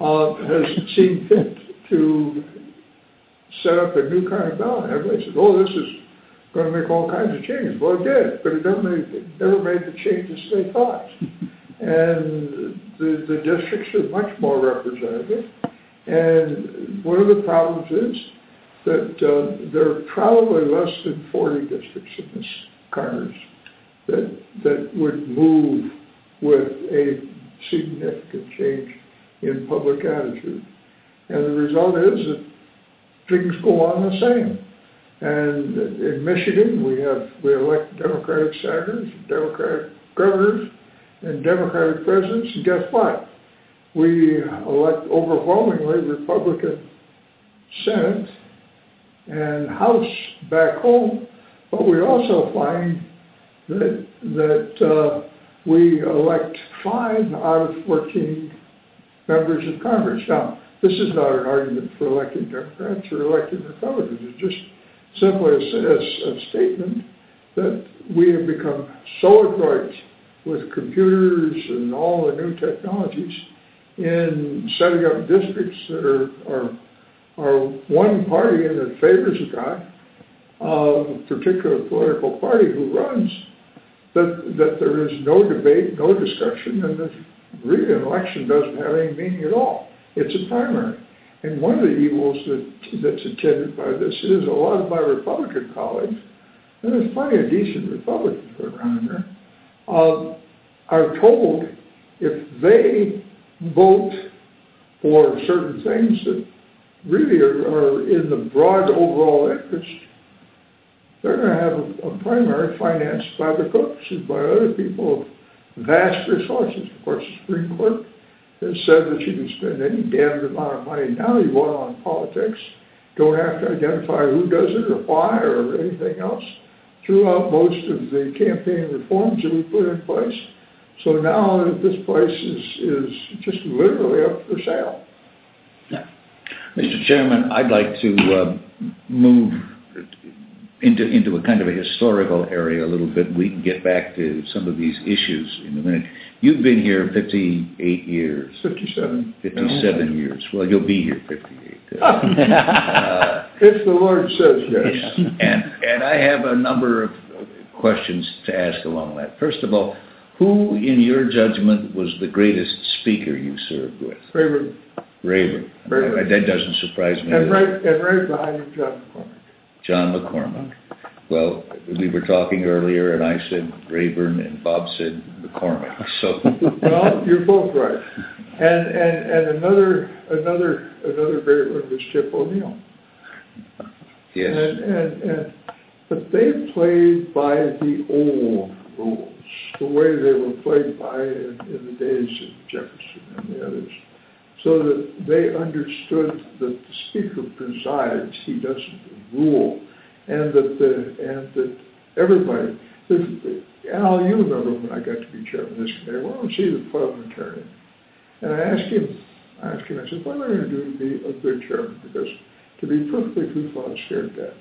uh, has seen fit to set up a new kind of ballot. Everybody says, oh, this is going to make all kinds of changes. Well, it did, but it never made, it never made the changes they thought. and the, the districts are much more representative one of the problems is that uh, there are probably less than 40 districts in this Congress that that would move with a significant change in public attitude. And the result is that things go on the same. And in Michigan, we have we elect Democratic senators, Democratic governors, and Democratic presidents. And guess what? We elect overwhelmingly Republican Senate and House back home, but we also find that that uh, we elect five out of 14 members of Congress. Now, this is not an argument for electing Democrats or electing Republicans. It's just simply a, a, a statement that we have become so adroit with computers and all the new technologies in setting up districts that are, are, one party and that favors a guy of a particular political party who runs, that, that there is no debate, no discussion, and that really an election doesn't have any meaning at all. It's a primary. And one of the evils that, that's attended by this is a lot of my Republican colleagues, and there's plenty of decent Republicans around in there, uh, are told if they vote for certain things that really are, are in the broad overall interest, they're going to have a, a primary financed by the Kochs and by other people of vast resources. Of course, the Supreme Court has said that you can spend any damned amount of money now you want on politics. Don't have to identify who does it or why or anything else. Throughout most of the campaign reforms that we put in place. So now this place is, is just literally up for sale. Yeah. Mr. Chairman, I'd like to uh, move into into a kind of a historical area a little bit. We can get back to some of these issues in a minute. You've been here 58 years. 57. 57 years. Well, you'll be here 58. uh, if the Lord says yes. And and I have a number of questions to ask along that. First of all, who, in your judgment, was the greatest speaker you served with? Rayburn. Rayburn. Rayburn. That doesn't surprise me. And right, and right behind him, John McCormack. John McCormack. Well, we were talking earlier, and I said Rayburn, and Bob said McCormack. So, well, you're both right. And and and another another another great one was Tip O'Neill. Yes. And and and but they played by the old rules, the way they were played by in, in the days of Jefferson and the others, so that they understood that the speaker presides, he doesn't rule and that the and that everybody. Al, you remember when I got to be chairman of this committee? Well, I see the parliamentarian, and I asked him. I asked him. I said, "What am I going to do to be a good chairman?" Because to be perfectly truthful, I was scared to death.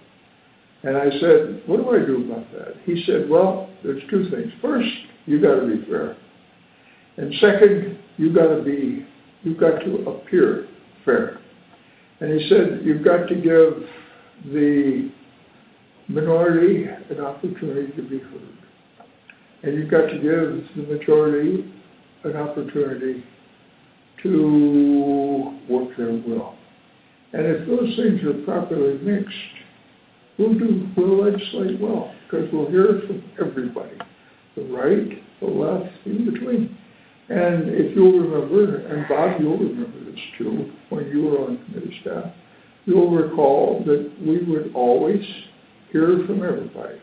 And I said, "What do I do about that?" He said, "Well, there's two things. First, you got to be fair, and second, you got to be you've got to appear fair." And he said, "You've got to give the minority an opportunity to be heard. And you've got to give the majority an opportunity to work their will. And if those things are properly mixed, we'll do we'll legislate well because we'll hear from everybody, the right, the left, in between. And if you'll remember, and Bob, you'll remember this too, when you were on committee staff, you'll recall that we would always hear from everybody.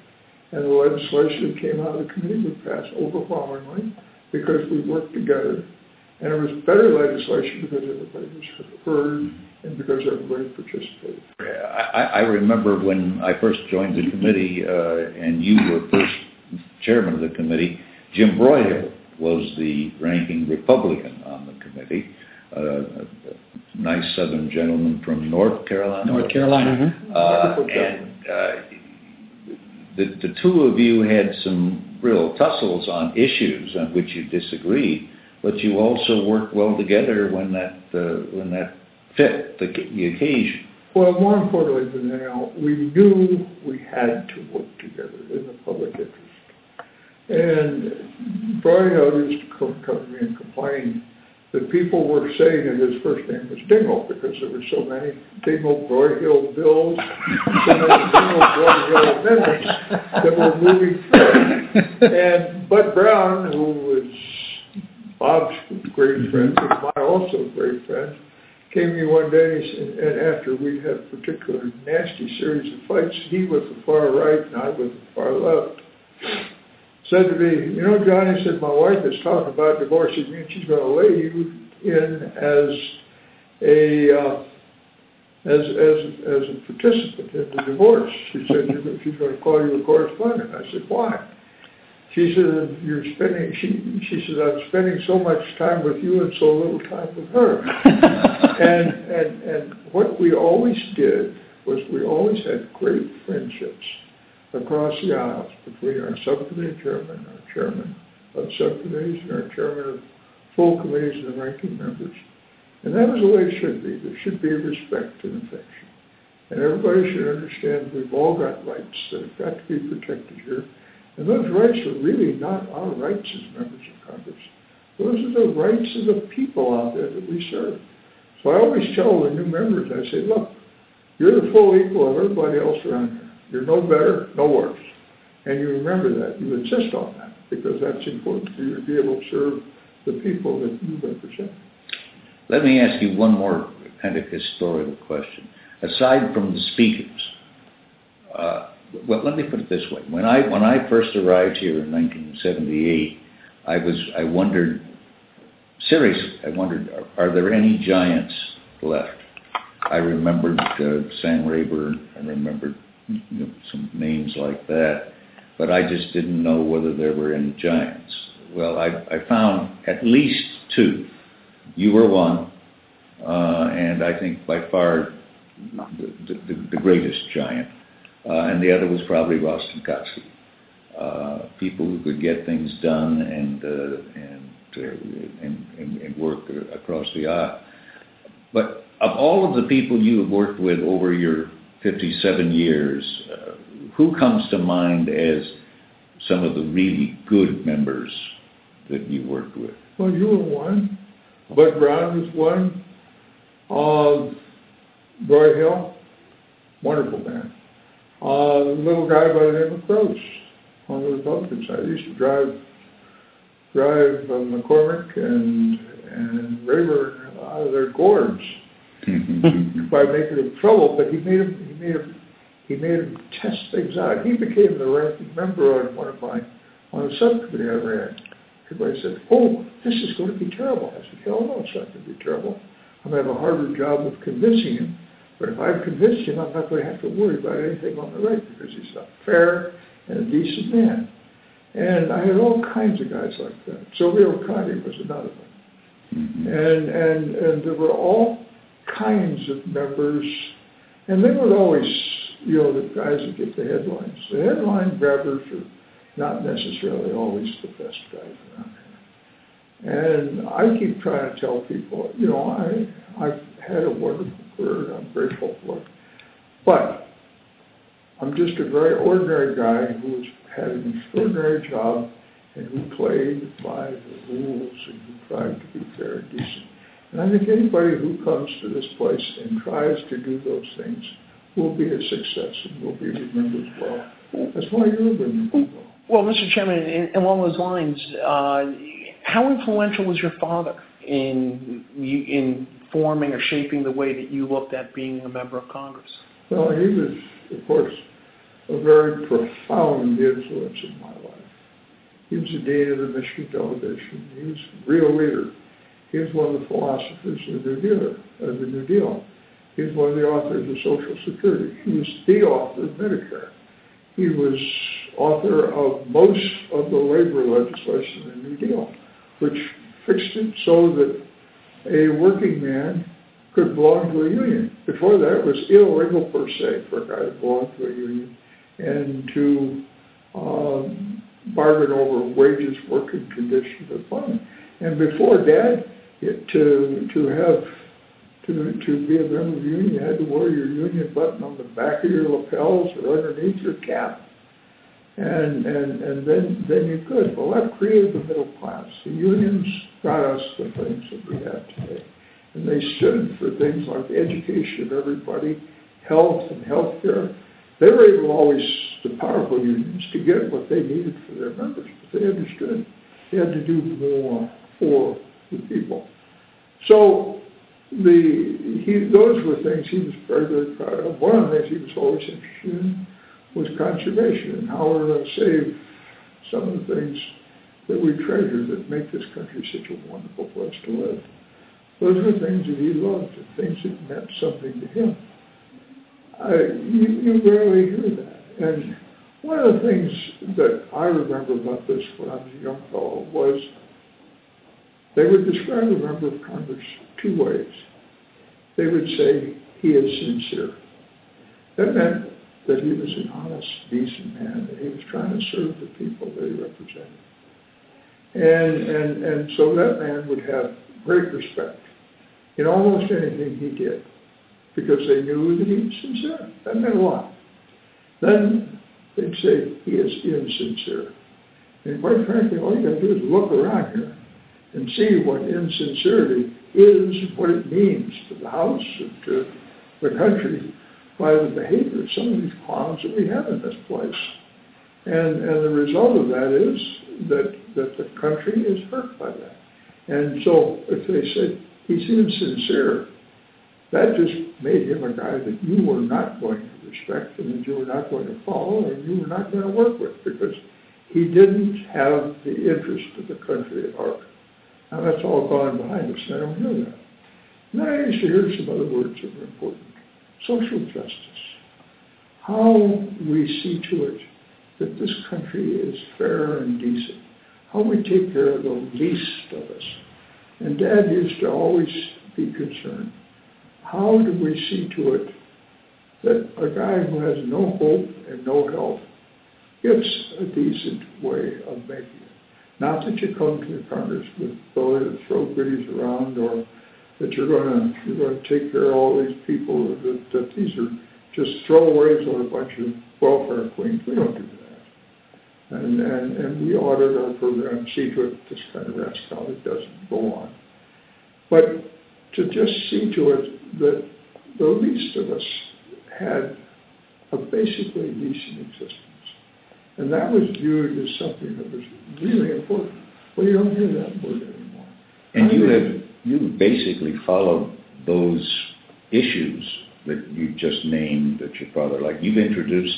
And the legislation that came out of the committee would pass overwhelmingly because we worked together. And it was better legislation because everybody was heard and because everybody participated. I, I remember when I first joined the committee uh, and you were first chairman of the committee, Jim Broyhill was the ranking Republican on the committee. Uh, a nice southern gentleman from North Carolina. North Carolina. Uh, and uh, the, the two of you had some real tussles on issues on which you disagreed, but you also worked well together when that uh, when that fit the, the occasion. Well, more importantly than that, we knew we had to work together in the public interest. And Broyhill used to come, come to me and complain that people were saying that his first name was Dingell because there were so many Dingell Broyhill bills, so many Dingell Broyhill amendments that were moving through. And Bud Brown, who was Bob's great friend, and my also great friend, came to me one day and, and after we had a particular nasty series of fights, he was the far right and I was the far left said to me, you know, Johnny said, my wife is talking about divorcing me and she's going to lay you in as a uh, as as as a participant in the divorce. She said she's going to call you a correspondent. I said, why? She said, you're spending. She she said, I'm spending so much time with you and so little time with her. and and and what we always did was we always had great friendships across the aisles between our subcommittee chairman, our chairman of subcommittees, and our chairman of full committees and the ranking members. And that was the way it should be. There should be respect and affection. And everybody should understand we've all got rights that have got to be protected here. And those rights are really not our rights as members of Congress. Those are the rights of the people out there that we serve. So I always tell the new members, I say, look, you're the full equal of everybody else around here. You're no better, no worse. And you remember that. You insist on that because that's important for you to be able to serve the people that you represent. Let me ask you one more kind of historical question. Aside from the speakers, uh, well, let me put it this way: when I when I first arrived here in 1978, I was I wondered seriously. I wondered, are, are there any giants left? I remembered uh, Sam Rayburn. I remembered you know, some names like that, but I just didn't know whether there were any giants. Well, I, I found at least two. You were one, uh, and I think by far the, the, the greatest giant. Uh, and the other was probably Rostenkowski. Uh, people who could get things done and uh, and, work across the aisle. But of all of the people you have worked with over your 57 years, who comes to mind as some of the really good members that you worked with? Well, you were one. Bud Brown was one. Uh, Broyhill, wonderful man. Uh, little guy by the name of Gross on the Republican side. I used to drive drive uh, McCormack and and Rayburn out of their gourds by making him trouble, but he made him he made him he made him test things out. He became the ranking member on one of my on a subcommittee I ran. Everybody said, "Oh, this is going to be terrible." I said, "Hell no, it's not going to be terrible. I'm going to have a harder job of convincing him. But if I've convinced him, I'm not going to have to worry about anything on the right because he's a fair and a decent man." And I had all kinds of guys like that. Silvio Conte was another one. Mm-hmm. And and and there were all kinds of members, and they would always, you know, the guys that get the headlines. The headline grabbers are not necessarily always the best guys around here. And I keep trying to tell people, you know, I I've had a wonderful career. I'm grateful for it, but I'm just a very ordinary guy who's had an extraordinary job and who played by the rules and who tried to be fair and decent. And I think anybody who comes to this place and tries to do those things will be a success and will be remembered well. That's why you're remembered well. Well, Mr. Chairman, in, along those lines, uh, how influential was your father in in forming or shaping the way that you looked at being a member of Congress? Well, he was, of course, a very profound influence in my life. He was the dean of the Michigan delegation. He was a real leader. He was one of the philosophers of the New Deal. Of the New Deal. He was one of the authors of Social Security. He was the author of Medicare. He was author of most of the labor legislation in the New Deal, which fixed it so that a working man could belong to a union. Before that, it was illegal per se for a guy to belong to a union and to um, bargain over wages, working conditions, and money. And before that, it, to to have to to be a member of the union, you had to wear your union button on the back of your lapels or underneath your cap. And and and then then you could. Well, that created the middle class. The unions got us the things that we have today, and they stood for things like education of everybody, health and health care. They were able always, the powerful unions, to get what they needed for their members, but they understood they had to do more for the people. So the he those were things he was very very proud of. One of the things he was always interested in was conservation and how we're going to save some of the things that we treasure that make this country such a wonderful place to live. Those were things that he loved and things that meant something to him. I, you, you rarely hear that. And one of the things that I remember about this when I was a young fellow was they would describe a member of Congress two ways. They would say, he is sincere. That meant that he was an honest, decent man, that he was trying to serve the people that he represented. And, and, and so that man would have great respect in almost anything he did because they knew that he was sincere. That meant a lot. Then they'd say he is insincere. And quite frankly, all you got to do is look around here and see what insincerity is, what it means to the House and to the country by the behavior of some of these clowns that we have in this place. And, and the result of that is that, that the country is hurt by that. And so if they said he's insincere, that just made him a guy that you were not going to respect and that you were not going to follow and you were not going to work with because he didn't have the interest of the country at heart. Now that's all gone behind us, and I don't hear that. And I used to hear some other words that were important. Social justice. How we see to it that this country is fair and decent. How we take care of the least of us. And Dad used to always be concerned. How do we see to it that a guy who has no hope and no help gets a decent way of making it? Not that you come to the Congress with ability to throw goodies around or that you're going to you're going to take care of all these people that, that these are just throwaways or a bunch of welfare queens. We don't do that. And and, and we audit our program, see to it this kind of rascal doesn't go on. But to just see to it that the least of us had a basically decent existence. And that was viewed as something that was really important. Well, you don't hear that word anymore. And you have you basically followed those issues that you just named that your father like you've introduced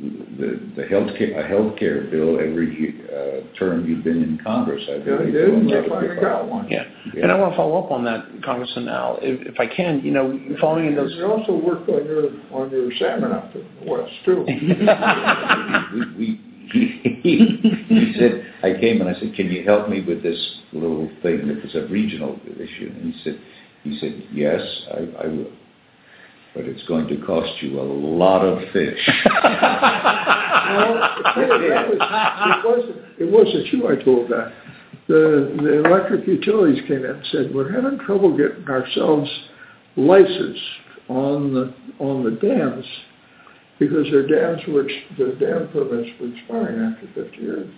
the the health care a health care bill every uh, term you've been in Congress. I yeah, I did. I got one. Yeah. yeah. and I want to follow up on that, Congressman Al, if, if I can. You know, following in those. You also worked on your on your salmon out in the west too. we, we he, he said, I came and I said, can you help me with this little thing that was a regional issue? And he said, he said, yes, I, I will. But it's going to cost you a lot of fish. well, it, was, it, wasn't, it wasn't you I told that. The, the electric utilities came in and said, we're having trouble getting ourselves licensed on the, on the dams because their dams were, the dam permits were expiring after 50 years.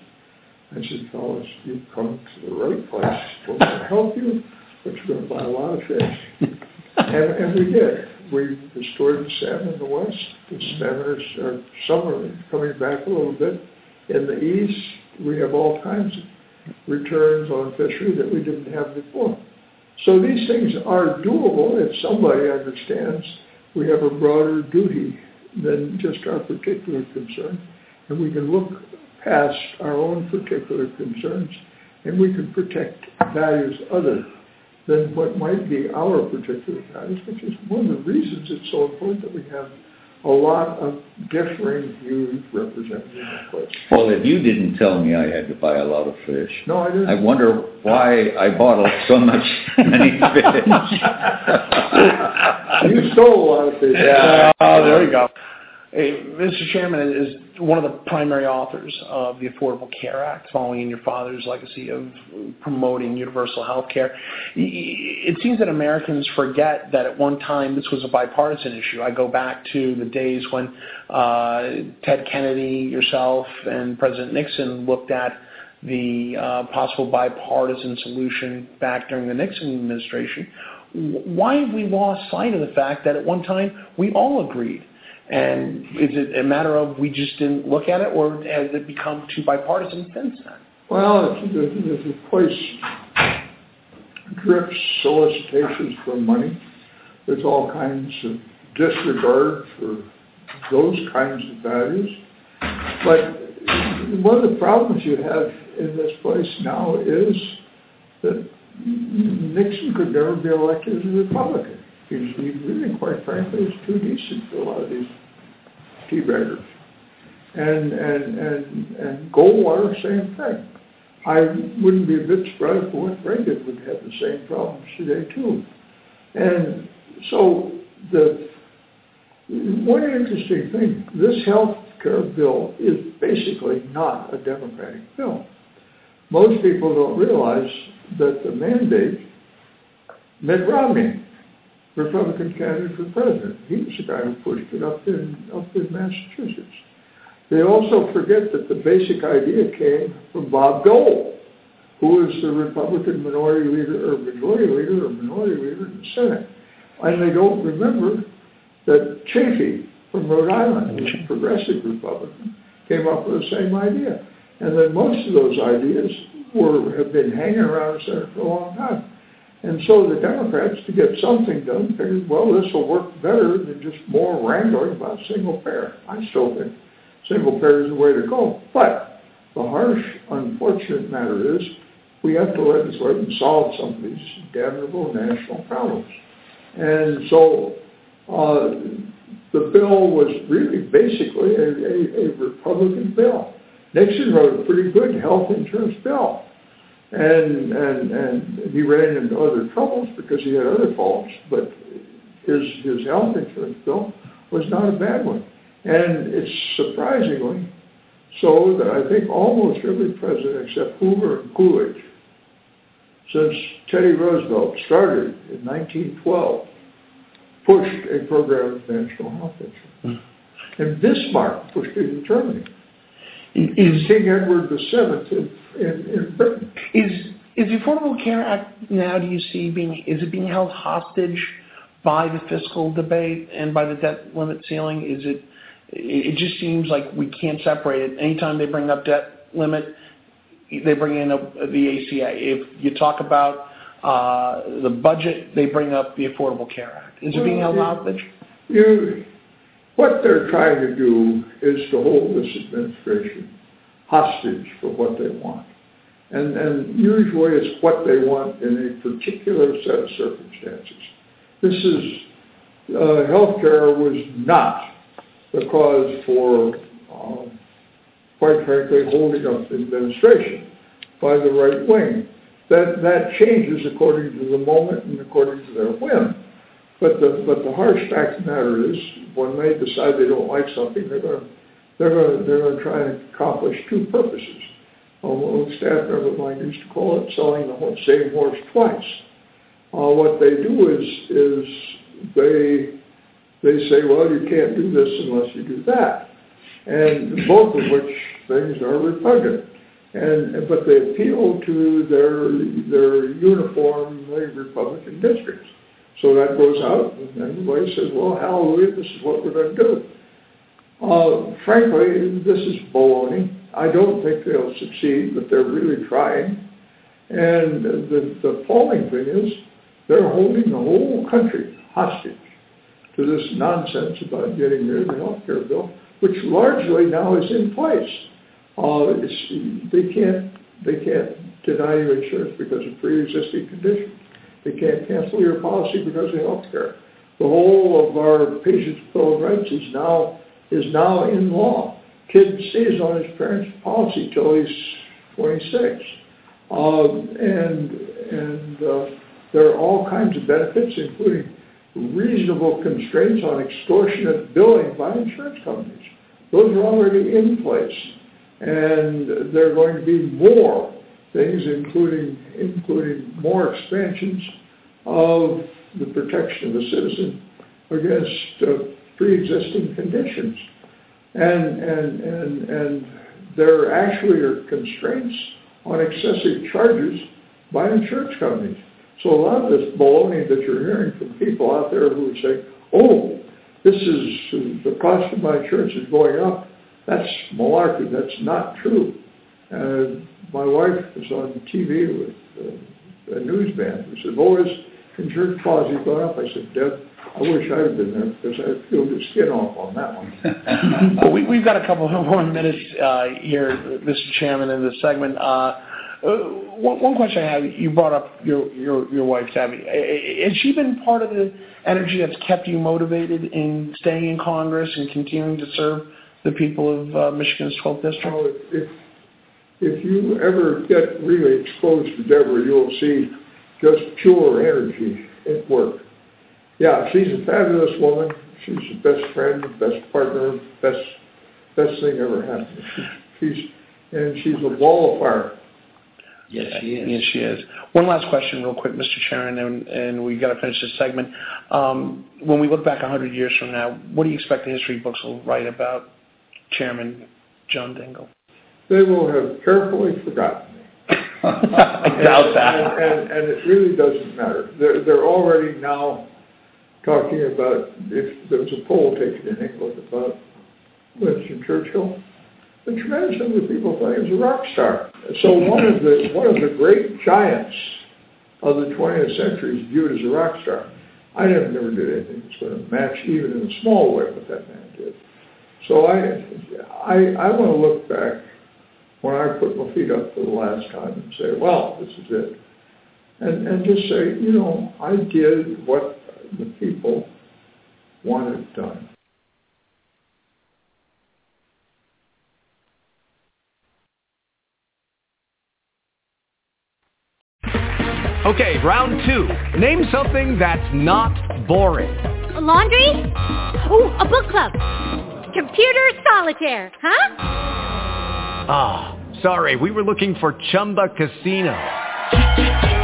I said, fellas, you've come to the right place. We're going to help you, but you're going to buy a lot of fish. and, and we did. We restored the salmon in the west. The salmon are, are coming back a little bit. In the east, we have all kinds of returns on fishery that we didn't have before. So these things are doable if somebody understands we have a broader duty than just our particular concern. And we can look past our own particular concerns and we can protect values other than what might be our particular values, which is one of the reasons it's so important that we have a lot of differing views represented in the place. Well, if you didn't tell me I had to buy a lot of fish, no, I didn't. I wonder why I bought so much many fish. you stole a lot of fish. Yeah. Oh, there you go. Mr. Chairman, is one of the primary authors of the Affordable Care Act, following in your father's legacy of promoting universal health care. It seems that Americans forget that at one time this was a bipartisan issue. I go back to the days when uh, Ted Kennedy, yourself, and President Nixon looked at the uh, possible bipartisan solution back during the Nixon administration. Why have we lost sight of the fact that at one time we all agreed is it a matter of we just didn't look at it, or has it become too bipartisan since then? Well, there's a place drips solicitations for money. There's all kinds of disregard for those kinds of values. But one of the problems you have in this place now is that Nixon could never be elected as a Republican. He's, he really, quite frankly, is too decent for a lot of these teabaggers. And, and, and, and Goldwater, same thing. I wouldn't be a bit surprised if what Reagan would have the same problems today, too. And so the one interesting thing, this health care bill is basically not a Democratic bill. Most people don't realize that the mandate, Mitt Romney, Republican candidate for president. He was the guy who pushed it up in up in Massachusetts. They also forget that the basic idea came from Bob Dole, who was the Republican minority leader or majority leader or minority leader in the Senate. And they don't remember that Chafee from Rhode Island, who was a progressive Republican, came up with the same idea. And then most of those ideas were have been hanging around the Senate for a long time. And so the Democrats, to get something done, figured, well, this will work better than just more wrangling about single payer. I still think single payer is the way to go. But the harsh, unfortunate matter is we have to legislate and solve some of these damnable national problems. And so uh, the bill was really basically a, a, a Republican bill. Nixon wrote a pretty good health insurance bill and and and he ran into other troubles because he had other faults, but his his health insurance bill was not a bad one, and it's surprisingly so that I think almost every president except Hoover and Coolidge, since Teddy Roosevelt started in 1912, pushed a program of national health insurance, mm. and Bismarck pushed it in Germany. Is King Edward VII in. Is is the Affordable Care Act now? Do you see being is it being held hostage by the fiscal debate and by the debt limit ceiling? Is it? It just seems like we can't separate it. Anytime they bring up debt limit, they bring in the ACA. If you talk about uh, the budget, they bring up the Affordable Care Act. Is it being held hostage? You, what they're trying to do is to hold this administration hostage for what they want. And, and usually it's what they want in a particular set of circumstances. This is, uh, healthcare was not the cause for, uh, quite frankly, holding up the administration by the right wing. That, that changes according to the moment and according to their whim. But the, but the harsh fact of the matter is, when they decide they don't like something, they're going to they're going to, they're going to try and accomplish two purposes. A little staff member of mine used to call it selling the same horse twice. Uh, what they do is is they they say, well, you can't do this unless you do that, and both of which things are repugnant. And but they appeal to their their uniformly Republican districts. So that goes out, and everybody says, well, hallelujah, this is what we're going to do. Uh, frankly, this is baloney. I don't think they'll succeed, but they're really trying. And the, appalling thing is they're holding the whole country hostage to this nonsense about getting rid of the health care bill, which largely now is in place. Uh, they can't they can't deny you insurance because of pre-existing conditions. They can't cancel your policy because of health care. The whole of our patients' bill of rights is now is now in law. Kid stays on his parents' policy till he's 26. Um, and and uh, there are all kinds of benefits, including reasonable constraints on extortionate billing by insurance companies. Those are already in place. And there are going to be more things, including, including more expansions of the protection of the citizen against uh, pre-existing conditions. And, and, and, and there actually are constraints on excessive charges by insurance companies. So a lot of this baloney that you're hearing from people out there who saying, oh, this is, the cost of my insurance is going up, that's malarkey. That's not true. Uh, my wife was on TV with uh, a news band who said, oh, is insurance policy going up? I said, Deb, I wish I had been there because I peeled the skin off on that one. well, we, we've got a couple more minutes uh, here, Mr. Chairman, in this segment. Uh, uh, one, one question I have, you brought up your, your, your wife, Debbie. Has she been part of the energy that's kept you motivated in staying in Congress and continuing to serve the people of uh, Michigan's 12th district? If, if you ever get really exposed to Deborah, you'll see just pure energy at work. Yeah, she's a fabulous woman. She's the best friend, best partner, best best thing ever happened. She, she's and she's a ball of fire. Yes, she is. Yes, she is. One last question, real quick, Mr. Chairman, and, and we got to finish this segment. Um, when we look back 100 years from now, what do you expect the history books will write about Chairman John Dingell? They will have carefully forgotten me. I doubt that. And, and, and, it really doesn't matter. They're, they're already now talking about if there was a poll taken in England about Winston Churchill the tremendous number of people thought he was a rock star. So one of the one of the great giants of the 20th century is viewed as a rock star. I never, never did anything that's going to match, even in a small way, what that man did. So I, I, I want to look back when I put my feet up for the last time and say, well, this is it. And, and just say, you know, I did what the people wanted done. Okay, round two. Name something that's not boring. A laundry? Ooh, a book club. Computer solitaire, huh? Ah, oh, sorry, we were looking for Chumba Casino.